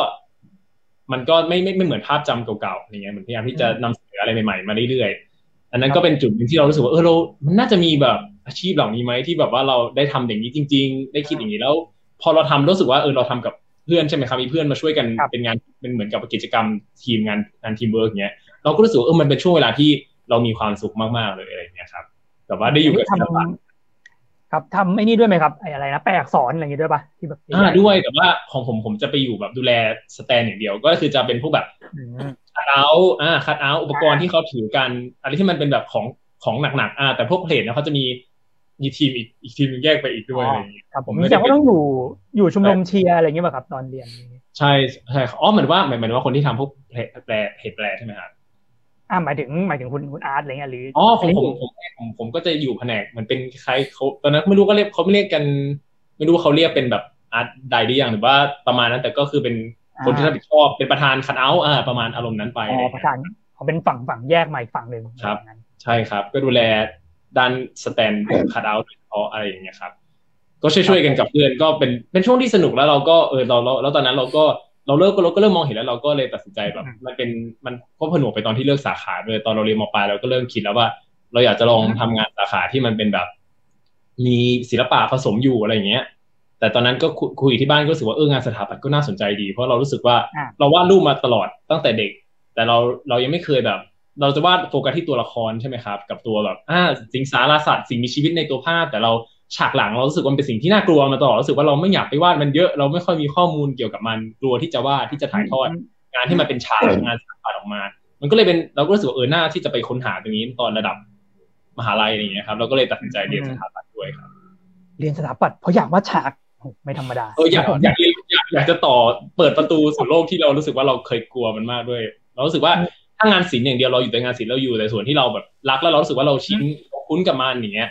มันก็ไม่ไม่ไม่เหมือนภาพจำเก่าๆอย่างเงี้ยเหมือนพยายามที่จะนำเสนออะไรใหม่ๆมาเรื่อยๆอันนั้นก็เป็นจุดหนึ่งที่เรารู้สึกว่าเออเรา มันน่าจะมีแบบอาชีพเหล่านี้ไหมที่แบบว่าเราได้ทำอย่างนี้จริง ๆ ได้คิดอย่างนี้แล้ว พอเราทำรู้สึกว่าเออเราทำกับเพื่อนใช่ไหมครับมีเพื่อนมาช่วยกันครับเป็นงานเป็นเหมือนกับกิจกรรมทีมงานงานทีมเวิร์กเงี้ย เราก็รู้สึกว่าเออมันเป็นช่วงเวลาที่เรามีความสุขมากๆเลยอะไรอย่างเงี้ยครับแบบว่าได้อยู่กับศิลปะครับทำไอ้นี่ด้วยไหมครับไอ้อะไรนะแปลอักษรอะไรอย่างงี้ด้วยปะที่แบบอ่าด้วยแต่ว่าของผมผมจะไปอยู่แบบดูแลสแตนด์อย่างเดียว ก็คือจะเป็นพวกแบบอืมคัดเอาอ่าคัดเอาอุปกรณ์ที่เขาถือกันอะไรที่มันเป็นแบบของของหนักๆอ่า แต่พวกเพลทเนี่ยเขาจะมีมีทีมอีกอีกทีมหนึงแยกไปอีกด้วยอะไรอย่างเงี้ยครับผมผมไม่แสได้ดงว่าต้องอยู่อยู่ชมรมเชียร์อะไรอย่างเงี้ยป่ะครับตอนเรียนใช่ใช่อ๋อเหมือนว่าหมายหมายถึงว่าคนที่ทำพวกเพลแปลเพจแปลใช่ไหมครับ อ่าหมายถึงหมายถึงคุณคุณอาร์ตอะไรเงี้ยหรืออ๋อผมผมผมผมผมก็จะอยู่แผนกเหมือนเป็นคล้ายเขาตอนนั้นไม่รู้ก็เรียกเขาไม่เรียกกัน ไม่รู้ว่าเขาเรียกเป็นแบบอาร์ตไดหรือยังหรือว่าประมาณนั้นแต่ก็คือเป็นคนที่รับผิดชอบเป็นประธานคัดเอาท์อ่าประมาณอารมณ์นั้นไปอ๋อประธานเขาเป็นฝั่งฝั่งแยกใหม่ฝั่งหนึ่งครับอย่างนั้นใช่ครับ ก็ดูแลด้านสแตนคัดเอาท์โดยเฉพาะอะไรอย่างเงี้ยครับ ก็ช่วยๆกันกับเพื่อนก็เป็นเป็นช่วงที่สนุกแล้วเราก็เออเราเราแล้วตอนนั้นเราก็ เราเลิกเราก็เริ่มมองเห็นแล้วเราก็เลยตัดสินใจแบบ มันเป็นมันก็ผนวกไปตอนที่เลือกสาขาด้วยตอนเราเรียนมปลายเราก็เริ่มคิดแล้วว่า เราอยากจะลองทำงานสาขาที่มันเป็นแบบ มีศิลปะผสมอยู่อะไรอย่างเงี้ย แต่ตอนนั้นก็คุคุยที่บ้านก็รู้สึกว่าเอองานสถาปัตย์ก็น่าสนใจดี เพราะเรารู้สึกว่าอ่าเราวาดรูปมาตลอดตั้งแต่เด็ก แต่เราเรายังไม่เคยแบบ เราจะวาดโฟกัสที่ตัวละครใช่ไหมครับ กับตัวแบบอ่าสิงสารสัตว์สิ่งมีชีวิตในตัวภาพแต่เรา ฉากหลังเรารู้สึกว่ามันเป็นสิ่งที่น่ากลัวมาตลอดรู้สึกว่าเราไม่อยากไปวาดมันเยอะเราไม่ค่อยมีข้อมูลเกี่ยวกับมันกลัวที่จะวาดที่จะถ่ายทอด งานที่มันเป็นฉากงานสถาปัตย์ออกมา มันก็เลยเป็นเราก็รู้สึกว่าเออหน้าที่จะไปค้นหาตรงนี้ตอนระดับมหาลัยอะไรอย่างเงี้ยครับเราก็เลยตัดสินใจเรียนสถาปัตย์ด้วยครับ เรียนสถาปัตย์เพราะอยากวาดฉากโอ้ไม่ธรรมดาเอออยากอยากเรียนอยากอยากจะต่อเปิดประตูสู่โลกที่เรารู้สึกว่าเราเคยกลัวมันมากด้วย เรารู้สึกว่าถ้างานศิลป์อย่างเดียวเราอยู่แต่งานศิลป์เราอยู่แต่ส่วนที่เราแบบรักแล้วเรารู้สึกว่าเราชินเราคุ้นกับมันอย่างเงี้ย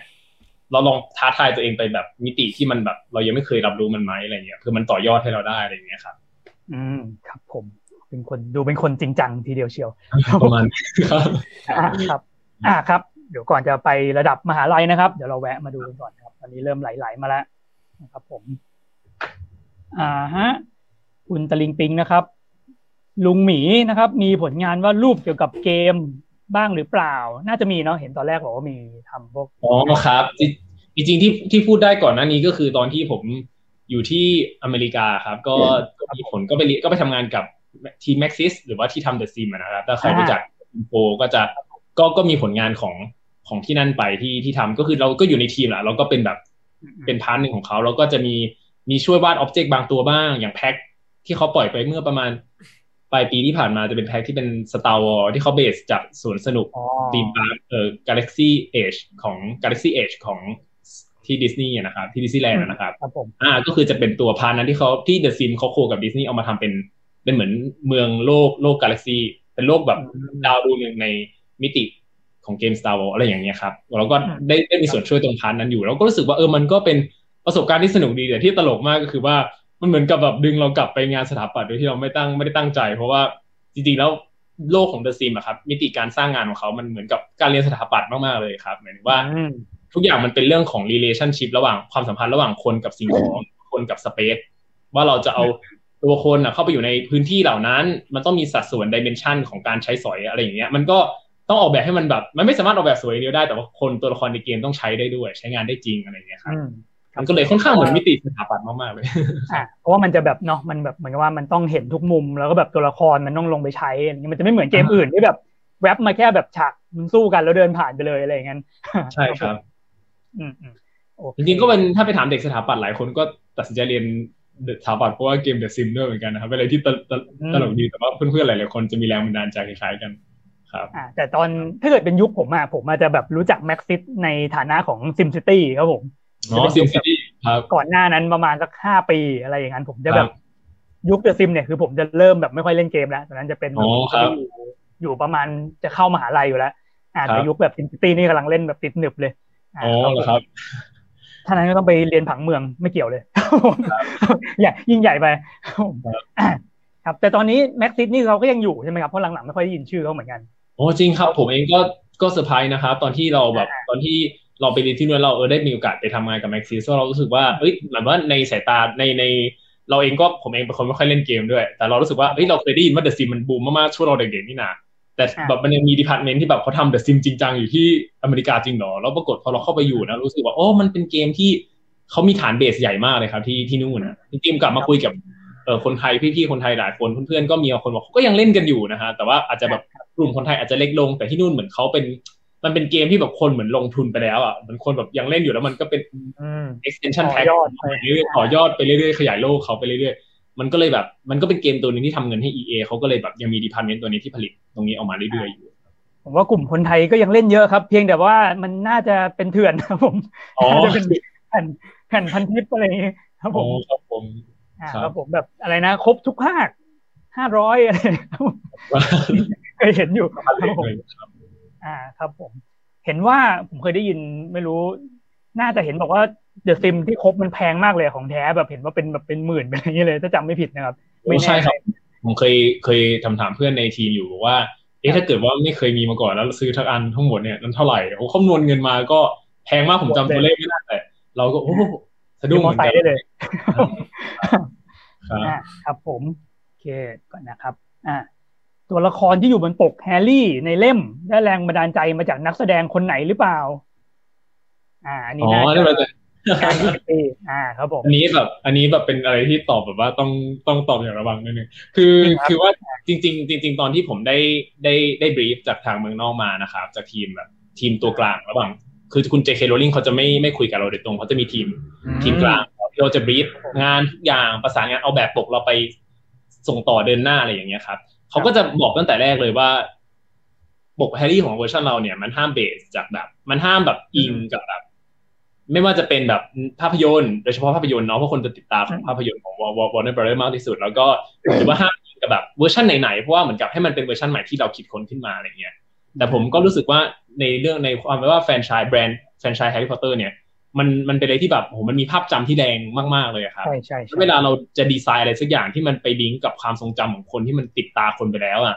เราลองท้าทายตัวเองไปแบบมิติที่มันแบบ เรายังไม่เคยรับรู้มันไหมอะไรเงี้ยคือมันต่อยอดให้เราได้อะไรอย่างเงี้ยครับ อืมครับผม เป็นคนดูเป็นคนจริงจังทีเดียวเชียวประมาณนี้ครับอ่าครับ อ่าครับ เดี๋ยวก่อนจะไประดับมหาลัยนะครับ เดี๋ยวเราแวะมาดูกันก่อนครับตอนนี้เริ่มไหลๆมาแล้วนะครับ ผม อ่าฮะคุณตะลิงปิงนะครับ ลุงหมีนะครับ มีผลงานว่าดรูปเกี่ยวกับเกมบ้างหรือเปล่า น่าจะมีเนาะ เห็นตอนแรกบอกว่ามีทำพวก อ๋อครับ จริงๆที่ที่พูดได้ก่อนหน้านี้ก็คือตอนที่ผมอยู่ที่อเมริกาครับ ก็ก็มีผลก็ไปเรียนก็ไปทำงานกับทีม Maxis หรือว่าที่ทำ The Sim อะนะครับถ้าใครรู้จัก info ก็จะก็ก็มีผลงานของของที่นั่นไปที่ที่ทำก็คือเราก็อยู่ในทีมแหละเราก็เป็นแบบเป็น part หนึ่งของเขาแล้วก็จะมีมีช่วยวาด object บางตัวบ้าง อย่างแพ็คที่เขาปล่อยไปเมื่อประมาณปลายปีที่ผ่านมาจะเป็นแพ็คที่เป็น Star Wars ที่เขา base จากสวนสนุกอ๋อ theme park เอ่อ Galaxy Edge ของ Galaxy Edge ของ ที่ดิสนีย์นะครับที่ดิสนีย์แลนด์นะครับครับผมอ่าก็คือจะเป็นตัว part นั้นที่เขาที่ The Sim เขา co กับดิสนีย์เอามาทำเป็นเป็นเหมือนเมืองโลกโลกกาแล็กซี่เป็นโลกแบบดาวดวงหนึ่งในมิติของเกม Star Wars อะไรอย่างเงี้ยครับเราก็ได้ได้มีส่วนช่วยตรง part นั้นอยู่แล้วก็รู้สึกว่าเออมันก็เป็นประสบการณ์ที่สนุกดีแต่ที่ตลกมากก็คือว่ามันเหมือนกับแบบดึงเรากลับไปงานสถาปัตย์โดยที่เราไม่ตั้งไม่ได้ตั้งใจ เพราะว่าจริงๆแล้วโลกของ The Sim อะครับมิติการสร้างงานของเขา มันเหมือนกับการเรียนสถาปัตย์มากๆเลยครับหมายถึงว่าอืม ทุกอย่างมันเป็นเรื่องของ relationship ระหว่างความสัมพันธ์ระหว่างคนกับสิ่งของคนกับ space ว่าเราจะเอาตัวคนน่ะเข้าไปอยู่ในพื้นที่เหล่านั้น มันต้องมีสัดส่วน dimension ของการใช้สอยอะไรอย่างเงี้ย มันก็ต้องออกแบบให้มันแบบ มันไม่สามารถออกแบบสวยอย่างเดียวได้แต่ว่าคนตัวละครในเกมต้องใช้ได้ด้วย ใช้งานได้จริงอะไรอย่างเงี้ยครับอืมมันก็เลยค่อนข้างเหมือนมิติสถาปัตย์มากๆเลยอ่าเพราะว่ามันจะแบบเนาะมันแบบเหมือนกับว่ามันต้องเห็นทุกมุม แล้วก็แบบตัวละครมันต้องลงไปใช้อะไรเงี้ยมันจะไม่เหมือนเกมอ่าอื่นที่แบบแว็บมาแค่แบบฉากมันสู้กันแล้วเดินผ่านไปเลยอะไรอย่างนั้นใช่ครับ อืมอืมโอเคจริงๆก็เป็นถ้าไปถามเด็กสถาปัตย์หลายคนก็ตัดสินใจเรียนสถาปัตย์เพราะว่าเกม The Sim ด้วยเหมือนกันนะครับเป็นอะไรที่ตลตลตลกดีแต่ว่าเพื่อนๆหลายๆคนจะมีแรงบันดาลใจคล้ายๆกันครับอ่าแต่ตอนถ้าเกิดเป็นยุคผมอะผมอาจจะแบบรู้จัก Maxis ในฐานะของ SimCity ครับผมอ๋อ SimCity ครับก่อนหน้านั้นประมาณสักห้าปีอะไรอย่างนั้นผมจะแบรับยุค The Sim เนี่ยคือผมจะเริ่มแบบไม่ค่อยเล่นเกมแล้วตอนนั้นจะเป็นอ๋อครับอยู่อยู่ประมาณจะเข้ามหาลัยอยู่แล้วอ่าครับแต่ยุคแบบ SimCity นี่กำลังเล่นแบบติดหนึบเลย อ๋อเหรอครับถ้านั้นก็ต้องไปเรียนผังเมืองไม่เกี่ยวเลยอย่ายิ่งใหญ่ไปอ่าครับ แต่ตอนนี้ Maxis นี่เขาก็ยังอยู่ใช่ไหมครับเพราะหลังๆไม่ค่อยได้ยินชื่อเขาเหมือนกันโอ้จริงครับผมเองก็ก็เซอร์ไพรส์นะครับตอนที่เราแบบตอนที่เราไปเรียนที่นู่นเราเออได้มีโอกาสไปทำงานกับ Maxis เรารู้สึกว่าเอ้ยหมายว่าในสายตาในในเราเองก็ผมเองเป็นคนไม่ค่อยเล่นเกมด้วย แต่เรารู้สึกว่าเอ้ยเราเคยได้ยินว่า The Sim มันบูมมากๆช่วงเราเด็กๆนี่นา แต่อ่าแบบมันยังมี department ที่แบบเขาทำ The Sim จริงจังอยู่ที่อเมริกาจริงเหรอแล้วปรากฏพอเราเข้าไปอยู่นะรู้สึกว่าโอ้มันเป็นเกมที่เขามีฐาน base ใหญ่มากเลยครับ ที่ที่นู่นนะจริงๆกลับมาคุยกับเออคนไทยพี่ๆคนไทยหลายคนเพื่อนๆก็มีคนบอกเขาก็ยังเล่นกันอยู่นะฮะแต่ว่าอาจจะแบบกลุ่มคนไทยอาจจะเล็กลงแต่ที่นู่นเหมือนเขาเป็นมันเป็นเกมที่แบบคนเหมือนลงทุนไปแล้วอะมันคนแบบยังเล่นอยู่แล้วมันก็เป็น extension pack เรื่อยๆต่อยอดไปเรื่อยๆขยายโลกเขาไปเรื่อยๆ มันก็เลยแบบ มันก็เป็นเกมตัวนึงที่ทำเงินให้ EA เขาก็เลยแบบยังมีดีพาร์ตเมนต์ตัวนี้ที่ผลิตตรงนี้ออกมาเรื่อยๆอยู่ผมว่ากลุ่มคนไทยก็ยังเล่นเยอะครับ เพียงแต่ว่ามันน่าจะเป็นเถื่อนครับผมน่าจะเป็นแผ่นแผ่นพันทิปอะไรครับผมครับผมอ่าครับผมแบบอะไรนะ ครบทุกภาคห้าร้อยอะไรเคยเห็นอยู่ครับผมอ่าครับผม เห็นว่าผมเคยได้ยินไม่รู้ น่าจะเห็นบอกว่า เดอะซิมที่ครบมันแพงมากเลยของแท้แบบเห็นว่าเป็นแบบเป็นหมื่นเป็นอะไรอย่างเงี้ยเลย ถ้าจำไม่ผิดนะครับ ไม่ใช่ครับผมเคยเคยทำถามเพื่อนในทีมอยู่ว่า เอ๊ะถ้าเกิดว่าไม่เคยมีมาก่อนแล้วซื้อทั้งอันทั้งหมดเนี่ยนั้นเท่าไหร่โอ้คำนวณเงินมาก็แพงมากผมจำตัวเลขไม่ได้แต่เราก็โอ้สะดุ้งเหมือนกันได้เลยครับผมโอเคก่อนนะครับ อ่าตัวละครที่อยู่บนปกแฮร์รี่ในเล่มได้แรงบันดาลใจมาจากนักแสดงคนไหนหรือเปล่า อ่าอันนี้น่าจะการที่ปีอ่าครับผมอันนี้แบบ อันนี้แบบเป็นอะไรที่ตอบแบบว่าต้องต้องตอบอย่างระวังนิดนึงคือคือว่าจริง ๆ จริง ๆ ตอนที่ผมได้ได้ได้บรีฟจากทางเมืองนอกมานะครับ จากทีมแบบทีมตัวกลางระหว่างคือคุณเจเคโรลิงเขาจะไม่ไม่คุยกับเราโดยตรงเขาจะมีทีมทีมกลางที่เราจะบรีฟงานทุกอย่างประสานงานเอาแบบปกเราไปส่งต่อเดินหน้าอะไรอย่างเงี้ยครับเขาก็จะบอกตั้งแต่แรกเลยว่าปกแฮร์รี่ของเวอร์ชันเราเนี่ยมันห้าม base จากแบบ มันห้ามแบบอิงกับแบบ ไม่ว่าจะเป็นแบบภาพยนตร์โดยเฉพาะภาพยนตร์เนาะเพราะคนจะติดตามภาพยนตร์ของวอร์ Warner Bros มากที่สุด แล้วก็หรือว่าห้ามกับแบบเวอร์ชันไหนๆเพราะว่าเหมือนกับให้มันเป็นเวอร์ชันใหม่ที่เราคิดค้นขึ้นมาอะไรเงี้ยแต่ผมก็รู้สึกว่าในเรื่องในความว่าแฟนชายแบรนด์แฟนชายแฮร์รี่พอตเตอร์เนี่ยมันมันเป็นอะไรที่แบบโหมันมีภาพจำที่แดงมากๆเลยครับใช่ใช่เวลาเราจะดีไซน์อะไรสักอย่างที่มันไปลิงก์กับความทรงจำของคนที่มันติดตาคนไปแล้วอะ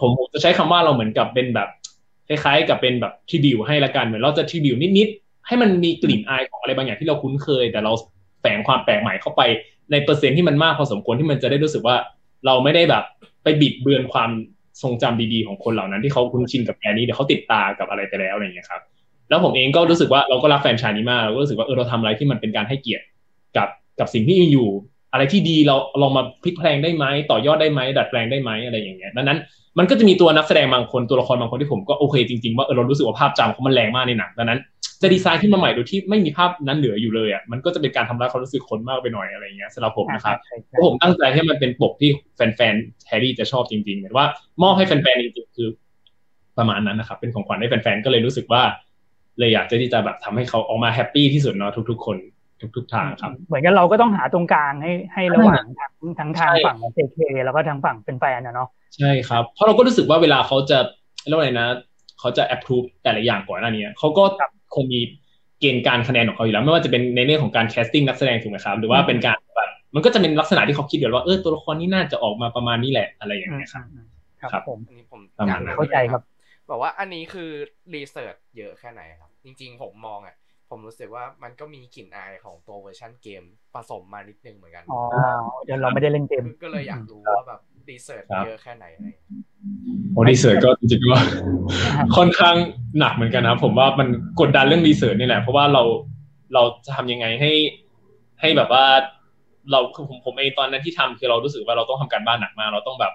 ผมจะใช้คำว่าเราเหมือนกับเป็นแบบคล้ายๆ กับเป็นแบบทีบิวให้ละกันเหมือนเราจะทีบิวนิดๆ ให้มันมีกลิ่นอายของอะไรบางอย่างที่เราคุ้นเคย แต่เราแฝงความแปลกใหม่เข้าไปในเปอร์เซ็นต์ที่มันมากพอสมควรที่มันจะได้รู้สึกว่าเราไม่ได้แบบไปบิดเบือนความทรงจำดีๆของคนเหล่านั้นที่เขาคุ้นชินกับแอนนี้เดี๋ยวเขาติดตากับอะไรไปแล้วอะไรอย่างเงี้ยครับ แล้วผมเองก็รู้สึกว่าเราก็รักแฟนชายนี้มากเราก็รู้สึกว่าเออเราทำอะไรที่มันเป็นการให้เกียรติกับกับสิ่งที่มีอยู่ อะไรที่ดีเราลองมาพลิกแพลงได้ไหมต่อยอดได้ไหมดัดแปลงได้ไหมอะไรอย่างเงี้ยดังนั้นมันก็จะมีตัวนักแสดงบางคนตัวละครบางคนที่ผมก็โอเคจริงๆว่าเออเรารู้สึกว่าภาพจำเขามันแรงมากในหนังดังนั้น จะดีไซน์ขึ้นมาใหม่โดยที่ไม่มีภาพนั้นเหลืออยู่เลยอะมันก็จะเป็นการทำร้ายความรู้สึกคนมากไปหน่อยอะไรเงี้ยสำหรับผมนะครับเพราะผมตั้งใจให้มันเป็นปกที่แฟนๆแฮร์รี่จะชอบจริงๆเหมือนว่ามอบให้แฟนๆจริงๆคือประมาณนั้นนะครับ เป็นของขวัญให้แฟนๆก็เลยรู้สึกว่า เลยอยากจะที่จะแบบทำให้เขาออกมา happy ที่สุดเนาะทุก ๆ คนทุกๆทางครับ เหมือนกันเราก็ต้องหาตรงกลางให้ให้ระหว่างทั้งทางฝั่งของเเคแล้วก็ทางฝั่งเป็นแฟนนะเนาะใช่ครับ เพราะเราก็รู้สึกว่าเวลาเขาจะเรียกว่าอะไรนะ เขาจะ approve แต่ละอย่างก่อนหน้านี้เขาก็ คงมีเกณฑ์การคะแนนของเขาอยู่แล้ว ไม่ว่าจะเป็นในเรื่องของการ casting นักแสดงถูกไหมครับ หรือว่าเป็นการแบบมันก็จะเป็นลักษณะที่เขาคิดอยู่ว่าเออตัวละครนี้น่าจะออกมาประมาณนี้แหละอะไรอย่างเงี้ยครับครับผมอันนี้ผมเข้าใจครับ บอกว่าอันนี้คือ research เยอะแค่ไหนครับ จริง ๆ ผมมองอะผมรู้สึกว่ามันก็มีกลิ่นอายของตัวเวอร์ชันเกมผสมมานิดนึงเหมือนกัน อ๋อเดี๋ยวเราไม่ได้เล่นเกม ก็เลยอยากรู้ว่าแบบ research เยอะแค่ไหนอะไรโอ้ research ก็จริงๆว่าค่อนข้างหนักเหมือนกันนะผมว่ามันกดดันเรื่อง research นี่แหละ เพราะว่าเราเราจะทำยังไงให้ให้แบบว่าเราคือผมผมเองตอนนั้นที่ทำคือเรารู้สึกว่าเราต้องทำการบ้านหนักมากเราต้องแบบ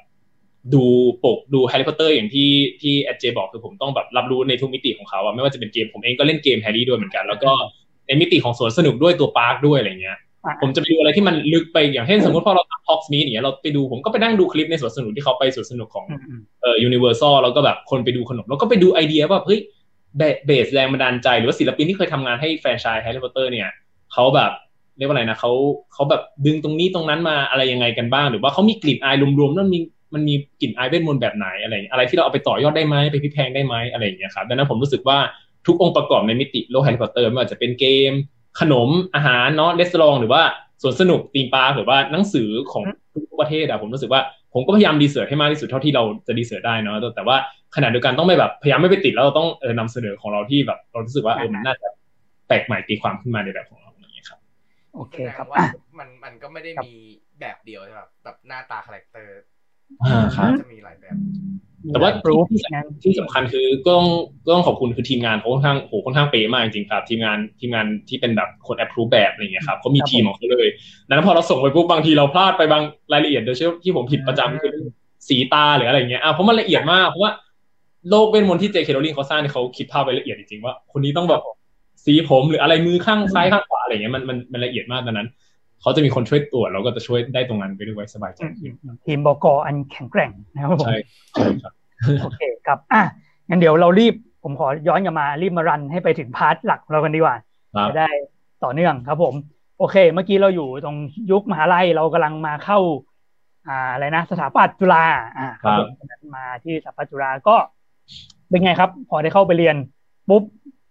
ดูปกดูแฮร์รี่พอตเตอร์อย่างที่ที่แอดเจบอกคือผมต้องแบบรับรู้ในทุกมิติของเขาอะไม่ว่าจะเป็นเกมผมเองก็เล่นเกมแฮร์รี่ด้วยเหมือนกัน แล้วก็ในมิติของสวนสนุกด้วยตัว park ด้วยอะไรเงี้ย ผมจะไปดูอะไรที่มันลึกไปอย่างเช่นสมมติพอเราทำพ็อกซ์มีอย่างเงี้ยเราไปดูผมก็ไปนั่งดูคลิปในสวนสนุกที่เขาไปสวนสนุกของเอ่อ Universal แล้วก็แบบคนไปดูขนม แล้วก็ไปดูไอเดียว่าเฮ้ย base แรงบันดาลใจ หรือว่าศิลปินที่เคยทำงานให้แฟนชายแฮร์รี่พอตเตอร์เนี่ยเขาแบบเรียกว่าอะไรนะเขาเขาแบบดึงตรงนี้ตรงนั้นมาอะไรยังไงกันบ้าง หรือว่าเขามีกลิ่นอายรวมๆนั่นมีมันมีกลิ่นอายเวทมนต์แบบไหนอะไรอะไรที่เราเอาไปต่อยอดได้ไหมไปพลิกแพลงได้ไหมอะไรอย่างเงี้ยครับดังนั้นผมรู้สึกว่าทุกองค์ประกอบในมิติโลกแฮร์รี่พอตเตอร์ไม่ว่าจะเป็นเกม ขนมอาหารเนาะ restaurant หรือว่า สวนสนุก theme park หรือว่าหนังสือของทุกประเทศอะผมรู้สึกว่าผมก็พยายาม research ให้มากที่สุดเท่าที่เราจะ research ได้เนาะแต่ว่าขณะเดียวกันต้องไม่แบบพยายามไม่ไปติดแล้วเราต้องเออนำเสนอของเราที่แบบเรารู้สึกว่าเออมันน่าจะแปลกใหม่ตีความขึ้นมาในแบบของเราอย่างนี้ครับ โอเคครับว่ามันมันก็ไม่ได้มีแบบเดียวใช่ไหมแบบหน้าตา character จะมีหลายแบบ แต่ว่าที่ที่สำคัญคือก็ต้องก็ต้องขอบคุณคือทีมงานเขาค่อนข้างโหค่อนข้างเป๊ะมากจริงครับ ทีมงานทีมงานที่เป็นแบบคน approve แบบอะไรเงี้ยครับเขามีทีมของเขาเลยนั้นพอเราส่งไปปุ๊บบางทีเราพลาดไปบางรายละเอียดโดยเฉพาะที่ผมผิดประจำคือสีตาหรืออะไรเงี้ยอะเพราะมันละเอียดมากเพราะว่าโลกเวทมนต์ที่ J.K. Rowling เขาสร้างเนี่ยเขาคิดภาพไว้ละเอียดจริงๆว่าคนนี้ต้องแบบสีผมหรืออะไรมือข้างซ้ายข้างขวาอะไรเงี้ยมันมันมันละเอียดมากดังนั้น เขาจะมีคนช่วยตรวจเราก็จะช่วยได้ตรงนั้นไปด้วยสบายใจทีมบกอันแข็งแกร่งนะครับผมใช่ใช่ครับโอเคครับอะงั้นเดี๋ยวเรารีบผมขอย้อนกลับมารีบมา run ให้ไปถึง part หลักเรากันดีกว่าครับจะได้ต่อเนื่องครับผม โอเค เมื่อกี้เราอยู่ตรงยุคมหาลัยเรากำลังมาเข้าอ่าอะไรนะสถาปัตย์จุฬาอ่าครับผมฉะนั้นมาที่สถาปัตย์จุฬาก็เป็นไงครับ พอได้เข้าไปเรียนปุ๊บ